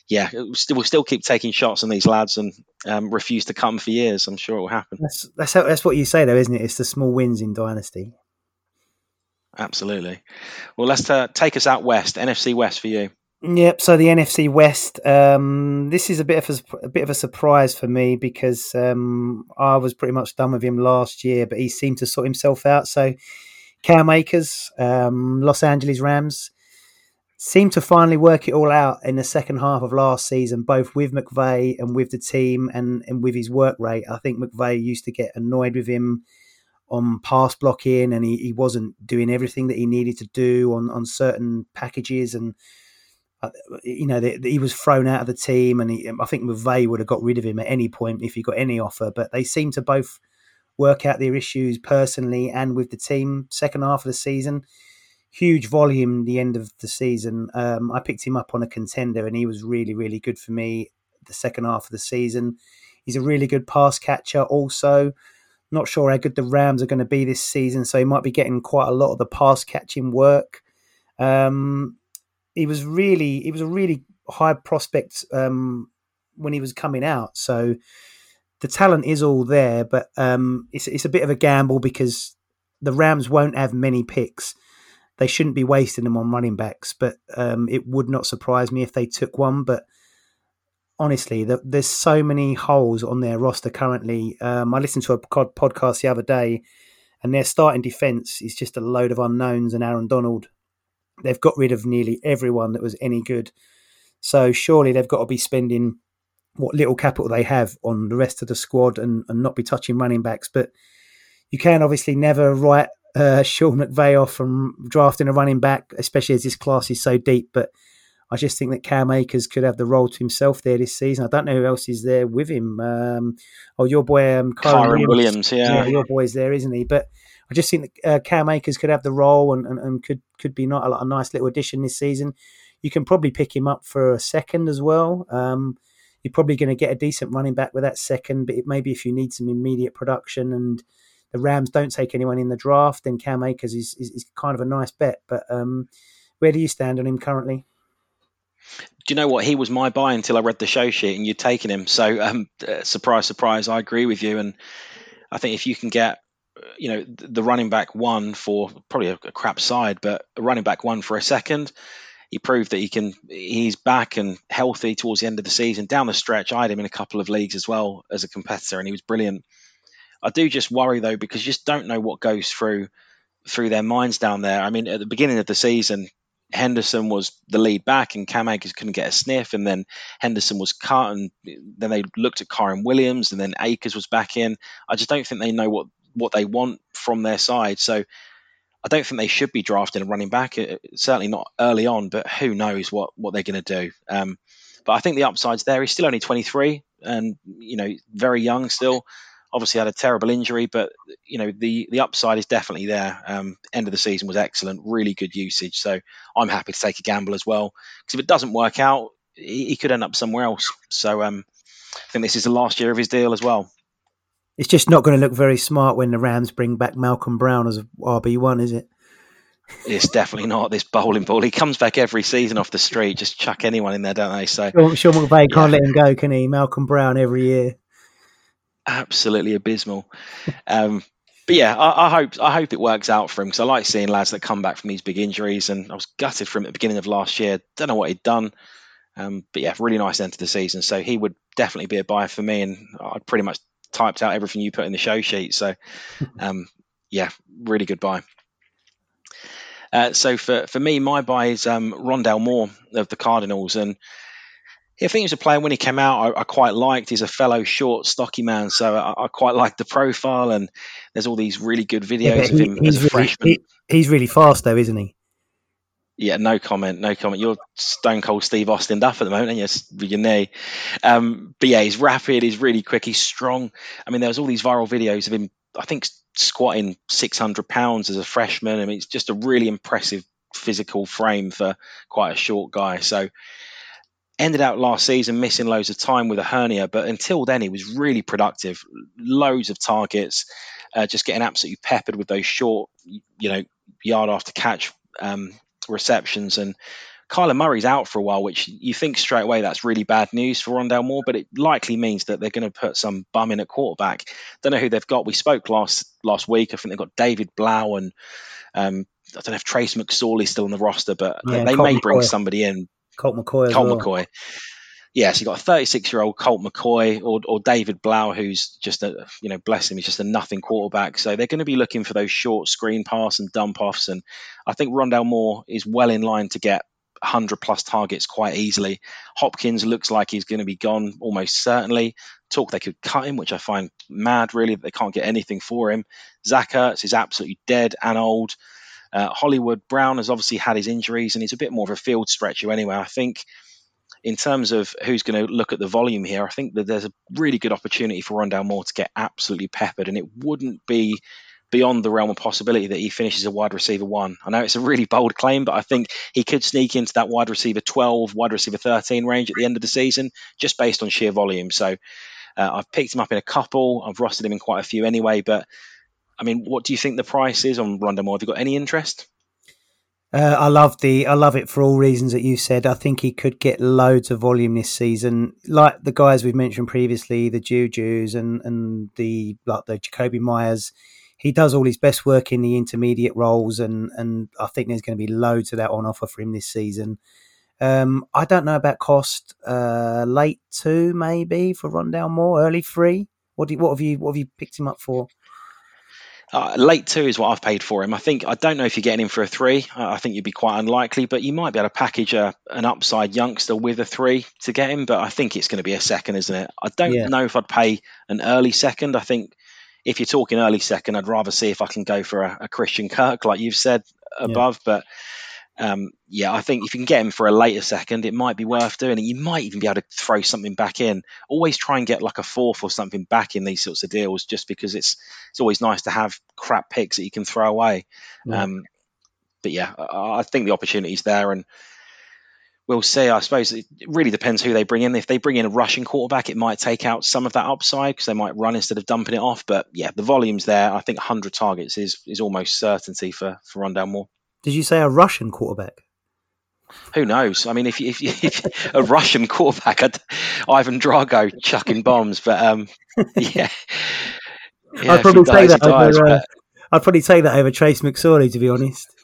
Speaker 2: yeah, we'll still, we'll still keep taking shots on these lads and um, refuse to come for years. I'm sure it will happen.
Speaker 1: That's that's how, that's what you say though, isn't it? It's the small wins in dynasty.
Speaker 2: Absolutely. Well, let's uh, take us out west. NFC West for you.
Speaker 1: Yep. So the NFC West. Um, this is a bit of a, a, bit of a surprise for me because um, I was pretty much done with him last year, but he seemed to sort himself out. So Cam Akers, um, Los Angeles Rams seemed to finally work it all out in the second half of last season, both with McVay and with the team and, and with his work rate. I think McVay used to get annoyed with him on pass blocking and he, he wasn't doing everything that he needed to do on, on certain packages and uh, you know the, the, he was thrown out of the team and he, I think McVay would have got rid of him at any point if he got any offer but they seem to both work out their issues personally and with the team second half of the season huge volume the end of the season. Um, I picked him up on a contender, and he was really, really good for me the second half of the season. He's a really good pass catcher, also. Not sure how good the Rams are going to be this season, so he might be getting quite a lot of the pass catching work. Um, he was really, he was a really high prospect um, when he was coming out. So the talent is all there, but um, it's it's a bit of a gamble because the Rams won't have many picks they shouldn't be wasting them on running backs. But um, it would not surprise me if they took one. But honestly, the, there's so many holes on their roster currently. Um, I listened to a podcast the other day, and their starting defense is just a load of unknowns. And Aaron Donald, they've got rid of nearly everyone that was any good. So surely they've got to be spending what little capital they have on the rest of the squad and, and not be touching running backs. But you can obviously never write uh, Sean McVay off from drafting a running back, especially as this class is so deep. But I just think that Cam Akers could have the role to himself there this season. I don't know who else is there with him. Um, oh, your boy um,
Speaker 2: Kyren, Williams. Williams yeah. yeah.
Speaker 1: your boy's there, isn't he? But I just think that uh, Cam Akers could have the role and, and, and could could be not a, a, nice little addition this season. You can probably pick him up for a second as well. Um, you're probably going to get a decent running back with that second, but maybe if you need some immediate production and the Rams don't take anyone in the draft, then Cam Akers is, is, is kind of a nice bet. But um, where do you stand on him currently?
Speaker 2: Do you know what? He was my buy until I read the show sheet and you'd taken him. So, um, uh, surprise, surprise, I agree with you. And I think if you can get, you know, the running back one for probably a, crap side, but running back one for a second, he proved that he can. He's back and healthy towards the end of the season. Down the stretch, I had him in a couple of leagues as well as a competitor, and he was brilliant. I do just worry though because you just don't know what goes through through their minds down there. I mean, at the beginning of the season, Henderson was the lead back, and Cam Akers couldn't get a sniff, and then Henderson was cut, and then they looked at Kyren Williams, and then Akers was back in. I just don't think they know what what they want from their side. So I don't think they should be drafting a running back. Certainly not early on, but who knows what what they're going to do. Um, but I think the upside's there. He's still only 23, and you know very young still obviously had a terrible injury, but you know the the upside is definitely there. Um, end of the season was excellent, really good usage. So I'm happy to take a gamble as well because if it doesn't work out, he, he could end up somewhere else. So um, I think this is the last year of his deal as well.
Speaker 1: It's just not going to look very smart when the Rams bring back Malcolm Brown as RB one, is it?
Speaker 2: It's definitely not this bowling ball. He comes back every season off the street. Just chuck anyone in there, don't they? So
Speaker 1: Sean, Sean McVay can't let him go, can he? Malcolm Brown every year
Speaker 2: absolutely abysmal. Um, but yeah, I, I, hope I hope it works out for him because I like seeing lads that come back from these big injuries. And I was gutted for him at the beginning of last year. Don't know what he'd done, um, but yeah, really nice end to the season. So he would definitely be a buy for me, and I'd pretty much typed out everything you put in the show sheet. So um, yeah, really good buy. Uh, so for, for me, my buy is um, Rondale Moore of the Cardinals, and I think he was a player when he came out. I, I quite liked. He's a fellow short, stocky man, so I, I quite liked the profile. And there's all these really good videos yeah, of him as a
Speaker 1: really,
Speaker 2: freshman.
Speaker 1: He, he's really fast, though, isn't he?
Speaker 2: Yeah, no comment, no comment. You're stone cold Steve Austin Duff at the moment, and yes, with your knee. Um, but yeah, he's rapid, he's really quick, he's strong. I mean, there was all these viral videos of him. I think squatting 600 pounds as a freshman. I mean, it's just a really impressive physical frame for quite a short guy. So ended out last season missing loads of time with a hernia, but until then he was really productive. Loads of targets, uh, just getting absolutely peppered with those short, you know, yard after catch um, receptions. And Kyler Murray's out for a while, which you think straight away that's really bad news for Rondale Moore, but it likely means that they're going to put some bum in at quarterback. Don't know who they've got. We spoke last last week. I think they've got David Blough and um, I don't know if Trace McSorley's still on the roster, but yeah, they Colt may McCoy. bring somebody in.
Speaker 1: Colt McCoy.
Speaker 2: Colt
Speaker 1: well.
Speaker 2: McCoy yeah, so you got a 36 year old Colt McCoy or, or David Blough, who's just a, you know, bless him, he's just a nothing quarterback. So they're going to be looking for those short screen pass and dump offs. And I think Rondale Moore is well in line to get 100 plus targets quite easily. Hopkins looks like he's going to be gone almost certainly. Talk they could cut him, which I find mad, really, that they can't get anything for him. Zach Ertz is absolutely dead and old. Uh, Hollywood Brown has obviously had his injuries and he's a bit more of a field stretcher anyway. I think in terms of who's going to look at the volume here, I think that there's a really good opportunity for Rondale Moore to get absolutely peppered, and it wouldn't be beyond the realm of possibility that he finishes a wide receiver one. I know it's a really bold claim, but I think he could sneak into that wide receiver 12, wide receiver 13 range at the end of the season just based on sheer volume. So uh, I've picked him up in a couple, I've rostered him in quite a few anyway, but I mean, what do you think the price is on Rondale Moore? Have you got any interest?
Speaker 1: Uh, I love the I love it for all reasons that you said. I think he could get loads of volume this season, like the guys we've mentioned previously, the Juju's and and the like the Jakobi Meyers. He does all his best work in the intermediate roles, and and I think there's going to be loads of that on offer for him this season. Um, I don't know about cost. Uh, late two maybe for Rondale Moore, early three. What do you, what have you what have you picked him up for?
Speaker 2: Uh, late two is what I've paid for him. I think I don't know if you're getting him for a three. I think you'd be quite unlikely, but you might be able to package a, an upside youngster with a three to get him. But I think it's going to be a second, isn't it? I don't yeah. know if I'd pay an early second. I think if you're talking early second, I'd rather see if I can go for a, a Christian Kirk, like you've said above. Yeah. But um, yeah, I think if you can get him for a later second, it might be worth doing it. You might even be able to throw something back in. Always try and get like a fourth or something back in these sorts of deals, just because it's it's always nice to have crap picks that you can throw away. Yeah. Um, but yeah, I, I think the opportunity's there, and we'll see. I suppose it really depends who they bring in. If they bring in a rushing quarterback, it might take out some of that upside because they might run instead of dumping it off. But yeah, the volume's there. I think 100 targets is is almost certainty for for Rondale Moore.
Speaker 1: Did you say a Russian quarterback?
Speaker 2: Who knows? I mean, if, if, if a Russian quarterback, I'd, Ivan Drago chucking bombs, but um, yeah.
Speaker 1: yeah I'd probably say that. Dies, over, uh, I'd probably say that over Trace McSorley, to be honest.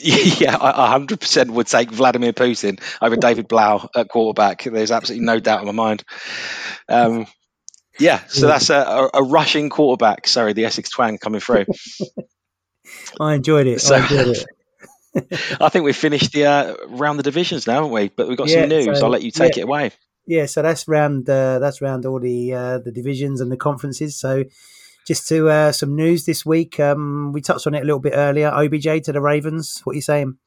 Speaker 2: Yeah, I 100% would take Vladimir Putin over David Blough at quarterback. There's absolutely no doubt in my mind. Um, yeah, so that's a, a, Russian quarterback. Sorry, the Essex twang coming through.
Speaker 1: I enjoyed it. So, I enjoyed it.
Speaker 2: I think we've finished the uh, round the divisions now, haven't we? But we've got yeah, some news. So, I'll let you take yeah. it away.
Speaker 1: Yeah, so that's round uh, that's round all the uh, the divisions and the conferences. So just to uh, some news this week. Um, we touched on it a little bit earlier. OBJ to the Ravens. What are you saying?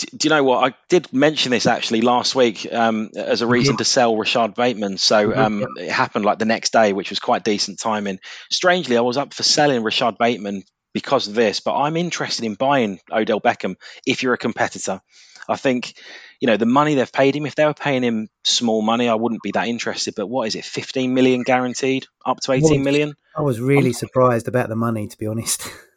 Speaker 2: Do you know what? I did mention this actually last week um, as a reason to sell Rashod Bateman. So mm-hmm. um, it happened like the next day, which was quite decent timing. Strangely, I was up for selling Rashod Bateman because of this, but I'm interested in buying Odell Beckham if you're a competitor. I think, you know, the money they've paid him, if they were paying him small money, I wouldn't be that interested. But what is it, 15 million guaranteed, up to 18 million?
Speaker 1: I was really I'm, surprised about the money, to be honest.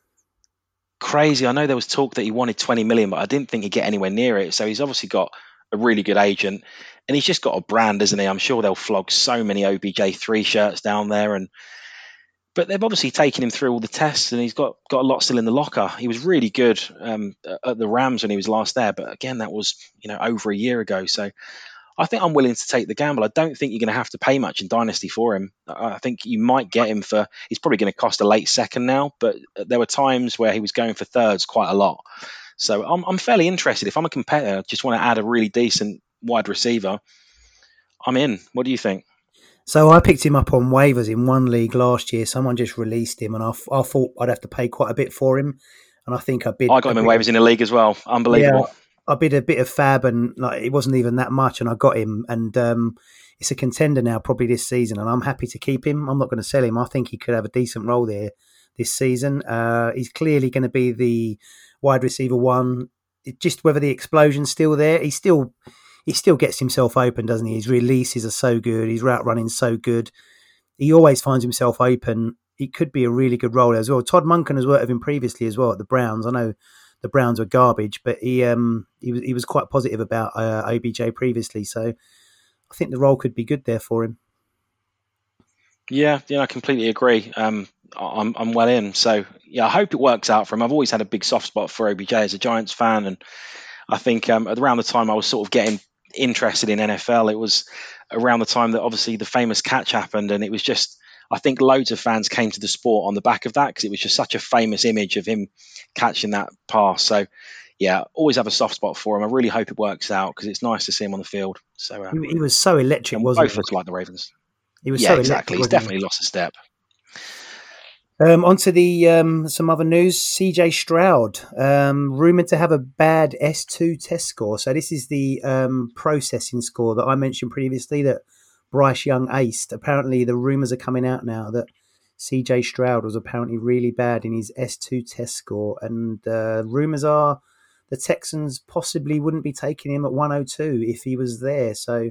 Speaker 2: crazy. I know there was talk that he wanted 20 million, but I didn't think he'd get anywhere near it. So he's obviously got a really good agent and he's just got a brand, isn't he? I'm sure they'll flog so many OBJ3 shirts down there and but they've obviously taken him through all the tests and he's got, got a lot still in the locker. He was really good um, at the Rams when he was last there, but again, that was you know over a year ago. So I think I'm willing to take the gamble. I don't think you're going to have to pay much in Dynasty for him. I think you might get him for, he's probably going to cost a late second now, but there were times where he was going for thirds quite a lot. So I'm, I'm fairly interested. If I'm a competitor, I uh, just want to add a really decent wide receiver, I'm in. What do you think?
Speaker 1: So I picked him up on waivers in one league last year. Someone just released him, and I, I thought I'd have to pay quite a bit for him. And I think I bid.
Speaker 2: I got him in waivers in the league as well. Unbelievable.
Speaker 1: Yeah, I bid a bit of fab, and like it wasn't even that much, and I got him. And um, it's a contender now, probably this season, and I'm happy to keep him. I'm not going to sell him. I think he could have a decent role there this season. Uh, he's clearly going to be the wide receiver one. It, just whether the explosion's still there, he's still he still gets himself open, doesn't he? His releases are so good. His route running so good. He always finds himself open. It could be a really good role as well. Todd Monken has worked with him previously as well at the Browns. I know the Browns were garbage, but he um he was he was quite positive about uh, OBJ previously. So I think the role could be good there for him.
Speaker 2: Yeah, yeah, I completely agree. Um, I'm I'm well in. So yeah, I hope it works out for him. I've always had a big soft spot for OBJ as a Giants fan, and I think um, around the time I was sort of getting interested in NFL. It was around the time that obviously the famous catch happened, and it was just I think loads of fans came to the sport on the back of that because it was just such a famous image of him catching that pass. So yeah, always have a soft spot for him. I really hope it works out because it's nice to see him on the field. So
Speaker 1: um, he was so electric, wasn't
Speaker 2: both he? like the Ravens.
Speaker 1: He was
Speaker 2: yeah,
Speaker 1: so
Speaker 2: exactly. He's definitely he? lost a step.
Speaker 1: Um, on to the um, some other news. CJ Stroud um, rumored to have a bad S2 test score. So this is the um, processing score that I mentioned previously that Bryce Young aced. Apparently, the rumors are coming out now that CJ Stroud was apparently really bad in his S2 test score, and uh, rumors are the Texans possibly wouldn't be taking him at 102 if he was there. So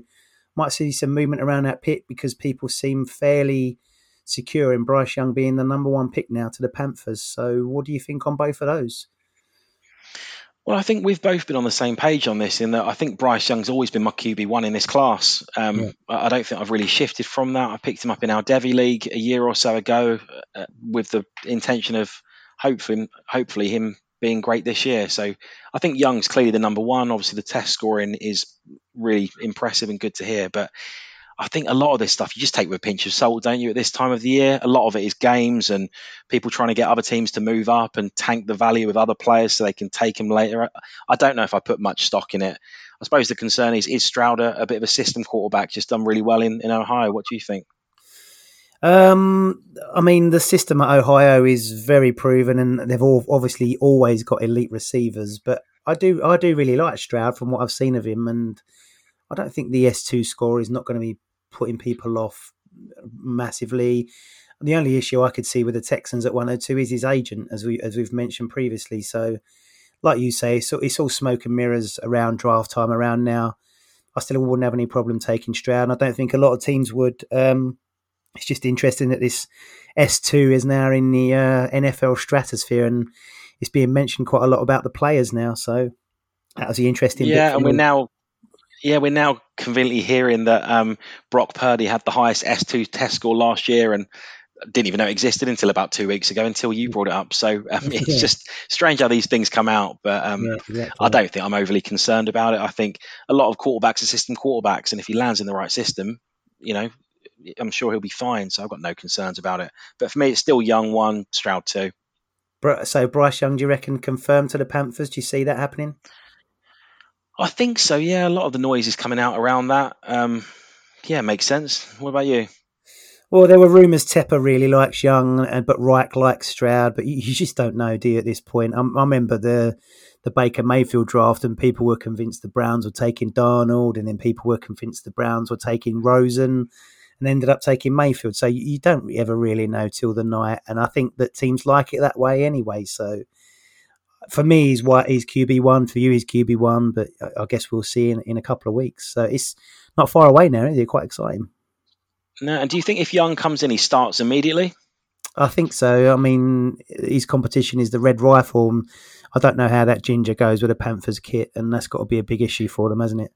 Speaker 1: might see some movement around that pit because people seem fairly secure in Bryce Young being the number one pick now to the Panthers. So, what do you think on both of those?
Speaker 2: Well, I think we've both been on the same page on this in that I think Bryce Young's always been my QB one in this class. Um, yeah. I don't think I've really shifted from that. I picked him up in our Devy League a year or so ago uh, with the intention of hopefully, hopefully him being great this year. So I think Young's clearly the number one. Obviously, the test scoring is really impressive and good to hear. But I think a lot of this stuff you just take with a pinch of salt, don't you? At this time of the year, a lot of it is games and people trying to get other teams to move up and tank the value of other players so they can take them later. I don't know if I put much stock in it. I suppose the concern is is Stroud a, a bit of a system quarterback, just done really well in, in Ohio. What do you think?
Speaker 1: Um, I mean, the system at Ohio is very proven, and they've all obviously always got elite receivers. But I do, I do really like Stroud from what I've seen of him, and I don't think the S2 score is not going to be putting people off massively. The only issue I could see with the Texans at 102 is his agent, as we as we've mentioned previously. So, like you say, so it's all smoke and mirrors around draft time around now. I still wouldn't have any problem taking Stroud, and I don't think a lot of teams would. Um, it's just interesting that this S2 is now in the uh, NFL stratosphere, and it's being mentioned quite a lot about the players now. So that was the interesting.
Speaker 2: Yeah, and we're now yeah, we're now conveniently hearing that um, Brock Purdy had the highest S2 test score last year and didn't even know it existed until about two weeks ago until you brought it up. So um, it's yeah. just strange how these things come out. But um, yeah, exactly. I don't think I'm overly concerned about it. I think a lot of quarterbacks are system quarterbacks. And if he lands in the right system, you know, I'm sure he'll be fine. So I've got no concerns about it. But for me, it's still young one, Stroud two.
Speaker 1: So Bryce Young, do you reckon confirmed to the Panthers? Do you see that happening?
Speaker 2: I think so. Yeah, a lot of the noise is coming out around that. Um, yeah, makes sense. What about you?
Speaker 1: Well, there were rumours Tepper really likes Young, and but Reich likes Stroud, but you, just don't know, do you? At this point, I, I, remember the the Baker Mayfield draft, and people were convinced the Browns were taking Darnold, and then people were convinced the Browns were taking Rosen, and ended up taking Mayfield. So you, you don't ever really know till the night, and I think that teams like it that way anyway. So for me, he's what he's QB one. For you, he's QB one. But I, guess we'll see in, in a couple of weeks. So it's not far away now. Is it? Quite exciting.
Speaker 2: No, and do you think if Young comes in, he starts immediately?
Speaker 1: I think so. I mean, his competition is the Red Rifle. I don't know how that ginger goes with a Panthers kit, and that's got to be a big issue for them, hasn't it?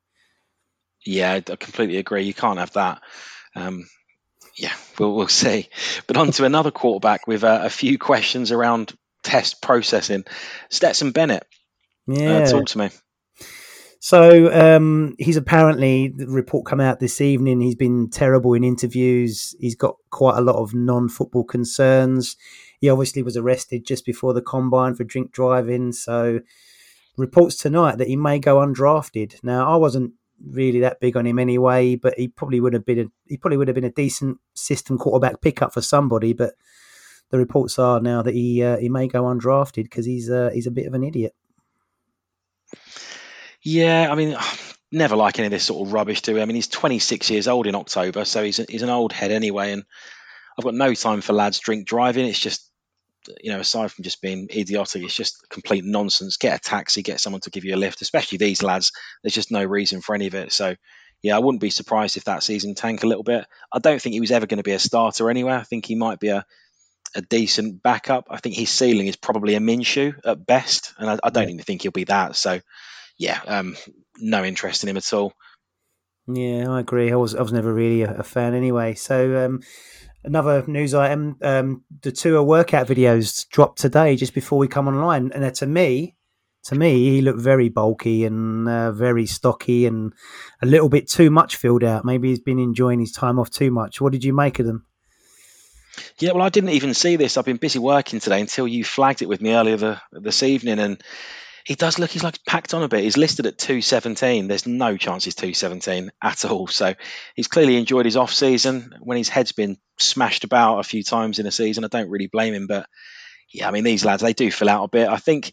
Speaker 2: Yeah, I completely agree. You can't have that. Um, yeah, we'll, we'll see. But on to another quarterback with uh, a few questions around test processing. Stetson Bennett.
Speaker 1: Uh, yeah. Uh,
Speaker 2: talk to me.
Speaker 1: So um, he's apparently the report come out this evening. He's been terrible in interviews. He's got quite a lot of non-football concerns. He obviously was arrested just before the combine for drink driving. So reports tonight that he may go undrafted. Now I wasn't really that big on him anyway. But he probably would have been a, he probably would have been a decent system quarterback pickup for somebody. But the reports are now that he uh, he may go undrafted because he's uh, he's a bit of an idiot.
Speaker 2: Yeah, I mean, never like any of this sort of rubbish, do we? I mean, he's 26 years old in October, so he's a, he's an old head anyway. And I've got no time for lads drink driving. It's just you know, aside from just being idiotic, it's just complete nonsense. Get a taxi, get someone to give you a lift, especially these lads. There's just no reason for any of it. So, yeah, I wouldn't be surprised if that season tank a little bit. I don't think he was ever going to be a starter anyway. I think he might be a a decent backup. I think his ceiling is probably a Minshew at best, and I, I don't yeah. even think he'll be that. So, yeah, um, no interest in him at all.
Speaker 1: Yeah, I agree. I was I was never really a, a fan anyway. So, um, another news item: um, the Tua workout videos dropped today, just before we come online, and to me, to me, he looked very bulky and uh, very stocky, and a little bit too much filled out. Maybe he's been enjoying his time off too much. What did you make of them?
Speaker 2: Yeah, well, I didn't even see this. I've been busy working today until you flagged it with me earlier the, this evening, and he does look he's like packed on a bit. He's listed at 217. There's no chance he's 217 at all. So he's clearly enjoyed his off season. When his head's been smashed about a few times in a season, I don't really blame him. But yeah, I mean these lads they do fill out a bit. I think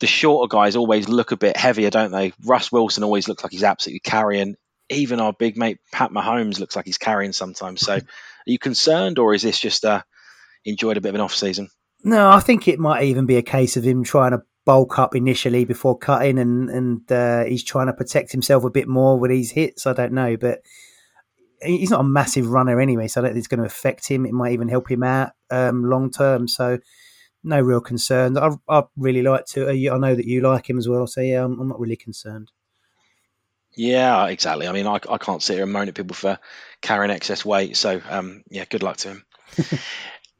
Speaker 2: the shorter guys always look a bit heavier, don't they? Russ Wilson always looks like he's absolutely carrying. Even our big mate Pat Mahomes looks like he's carrying sometimes. So, you concerned, or is this just uh, enjoyed a bit of an off season?
Speaker 1: No, I think it might even be a case of him trying to bulk up initially before cutting, and and uh, he's trying Tua protect himself a bit more with these hits. I don't know, but he's not a massive runner anyway, so I don't think it's going to affect him. It might even help him out um, long term. So no real concerns. I, I really like to. Uh, I know that you like him as well, so yeah, I'm, I'm not really concerned.
Speaker 2: Yeah, exactly. I mean, I, I can't sit here and moan at people for carrying excess weight. So, um, yeah, good luck to him.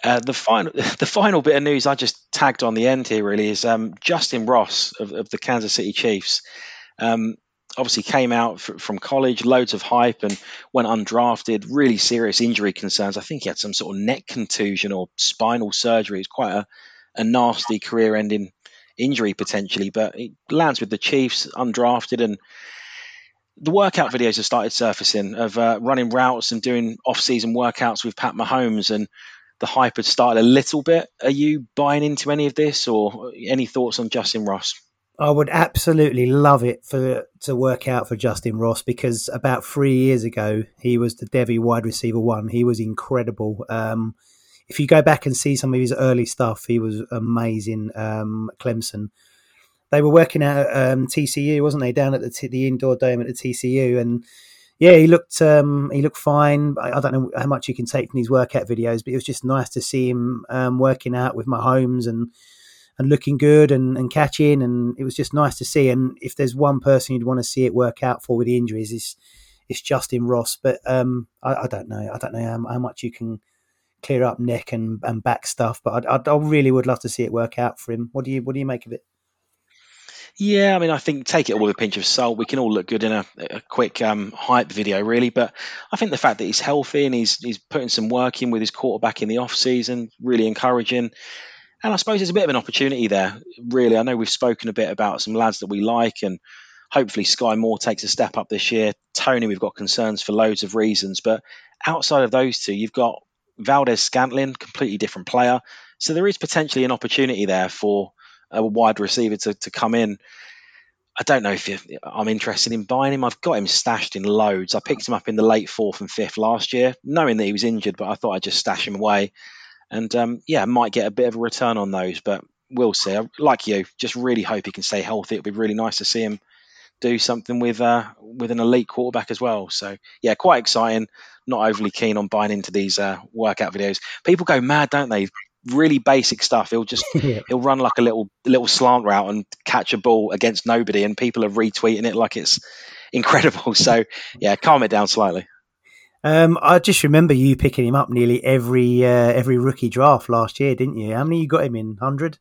Speaker 2: Uh, the final, the final bit of news I just tagged on the end here really is um, Justin Ross of, of, the Kansas City Chiefs. Um, obviously came out f- from college, loads of hype, and went undrafted. Really serious injury concerns. I think he had some sort of neck contusion or spinal surgery. It's quite a, a nasty career-ending injury potentially, but he lands with the Chiefs undrafted and the workout videos have started surfacing of uh, running routes and doing off-season workouts with Pat Mahomes, and the hype had started a little bit. Are you buying into any of this, or any thoughts on Justin Ross?
Speaker 1: I would absolutely love it for to work out for Justin Ross because about three years ago he was the Devy wide receiver one. He was incredible. Um, if you go back and see some of his early stuff, he was amazing. Um, Clemson, they were working out at um, TCU, wasn't they? Down at the, t- the indoor dome at the TCU, and yeah, he looked um, he looked fine. I, I, don't know how much you can take from these workout videos, but it was just nice to see him um, working out with Mahomes and and looking good and, and catching, and it was just nice to see. And if there's one person you'd want to see it work out for with the injuries, is it's Justin Ross. But um, I, I, don't know. I don't know how, how, much you can clear up neck and, and back stuff, but I, I really would love to see it work out for him. What do you what do you make of it?
Speaker 2: Yeah, I mean, I think take it all with a pinch of salt. We can all look good in a, a quick um, hype video, really. But I think the fact that he's healthy and he's he's putting some work in with his quarterback in the off season, really encouraging. And I suppose there's a bit of an opportunity there, really. I know we've spoken a bit about some lads that we like, and hopefully Sky Moore takes a step up this year. Toney, we've got concerns for loads of reasons, but outside of those two, you've got Valdes-Scantling, completely different player. So there is potentially an opportunity there for a wide receiver to, to come in. I don't know if I'm interested in buying him. I've got him stashed in loads. I picked him up in the late fourth and fifth last year, knowing that he was injured, but I thought I'd just stash him away. And um, yeah, might get a bit of a return on those, but we'll see. I, like you, just really hope he can stay healthy. It'd be really nice to see him do something with uh, with an elite quarterback as well. So yeah, quite exciting. Not overly keen on buying into these uh, workout videos. People go mad, don't they? Really basic stuff. He'll just yeah. he'll run like a little little slant route and catch a ball against nobody, and people are retweeting it like it's incredible. So yeah, calm it down slightly.
Speaker 1: Um, I just remember you picking him up nearly every uh, every rookie draft last year, didn't you? How many you got him in? Hundred.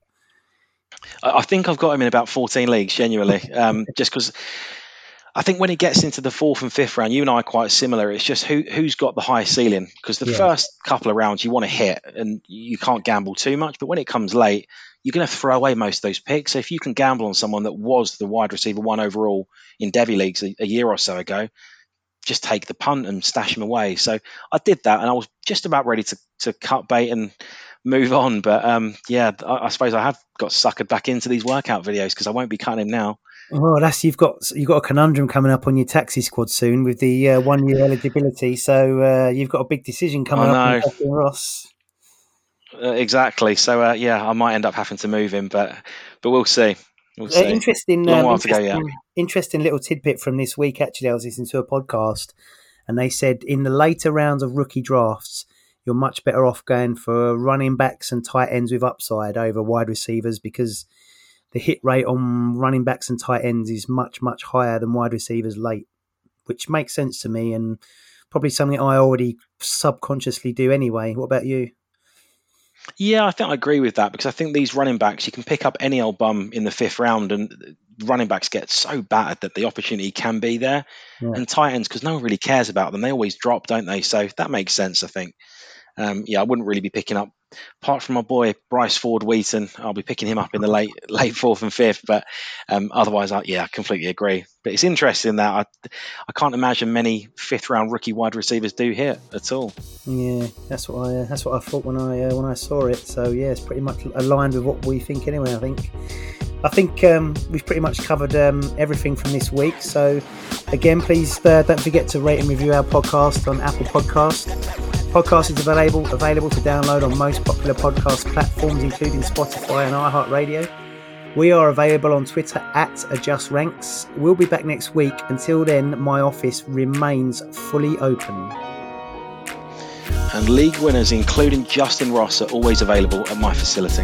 Speaker 2: I think I've got him in about fourteen leagues, genuinely, um, just because I think when it gets into the fourth and fifth round, you and I are quite similar. It's just who who's got the highest ceiling because the yeah. first couple of rounds you want to hit and you can't gamble too much, but when it comes late, you're going to throw away most of those picks. So if you can gamble on someone that was the wide receiver one overall in Devy leagues a, a year or so ago, just take the punt and stash him away. So I did that, and I was just about ready to, to cut bait and move on. But um, yeah, I, I, suppose I have got suckered back into these workout videos because I won't be cutting him now.
Speaker 1: Oh, that's you've got you've got a conundrum coming up on your taxi squad soon with the uh, one year eligibility. So uh, you've got a big decision coming up on Ross.
Speaker 2: Uh, exactly. So uh, yeah, I might end up having to move him, but but we'll see. We'll uh,
Speaker 1: see. interesting, um, interesting, go, yeah. interesting little tidbit from this week. Actually, I was listening to a podcast, and they said in the later rounds of rookie drafts, you're much better off going for running backs and tight ends with upside over wide receivers because the hit rate on running backs and tight ends is much much higher than wide receivers late, which makes sense to me and probably something I already subconsciously do anyway. What about you?
Speaker 2: Yeah, I think I agree with that because I think these running backs, you can pick up any old bum in the fifth round, and running backs get so bad that the opportunity can be there. Yeah. And tight ends, because no one really cares about them, they always drop, don't they? So that makes sense, I think um, yeah, I wouldn't really be picking up. Apart from my boy Bryce Ford Wheaton, I'll be picking him up in the late late fourth and fifth. But um, otherwise, I, yeah, I completely agree. But it's interesting that I I can't imagine many fifth round rookie wide receivers do hit at all.
Speaker 1: Yeah, that's what I uh, that's what I thought when I uh, when I saw it. So yeah, it's pretty much aligned with what we think anyway. I think. I think um, we've pretty much covered um, everything from this week. So, again, please uh, don't forget to rate and review our podcast on Apple Podcast podcast is available available to download on most popular podcast platforms, including Spotify and iHeartRadio. We are available on Twitter at Adjust Ranks. We'll be back next week. Until then, my office remains fully open.
Speaker 2: And league winners, including Justin Ross, are always available at my facility.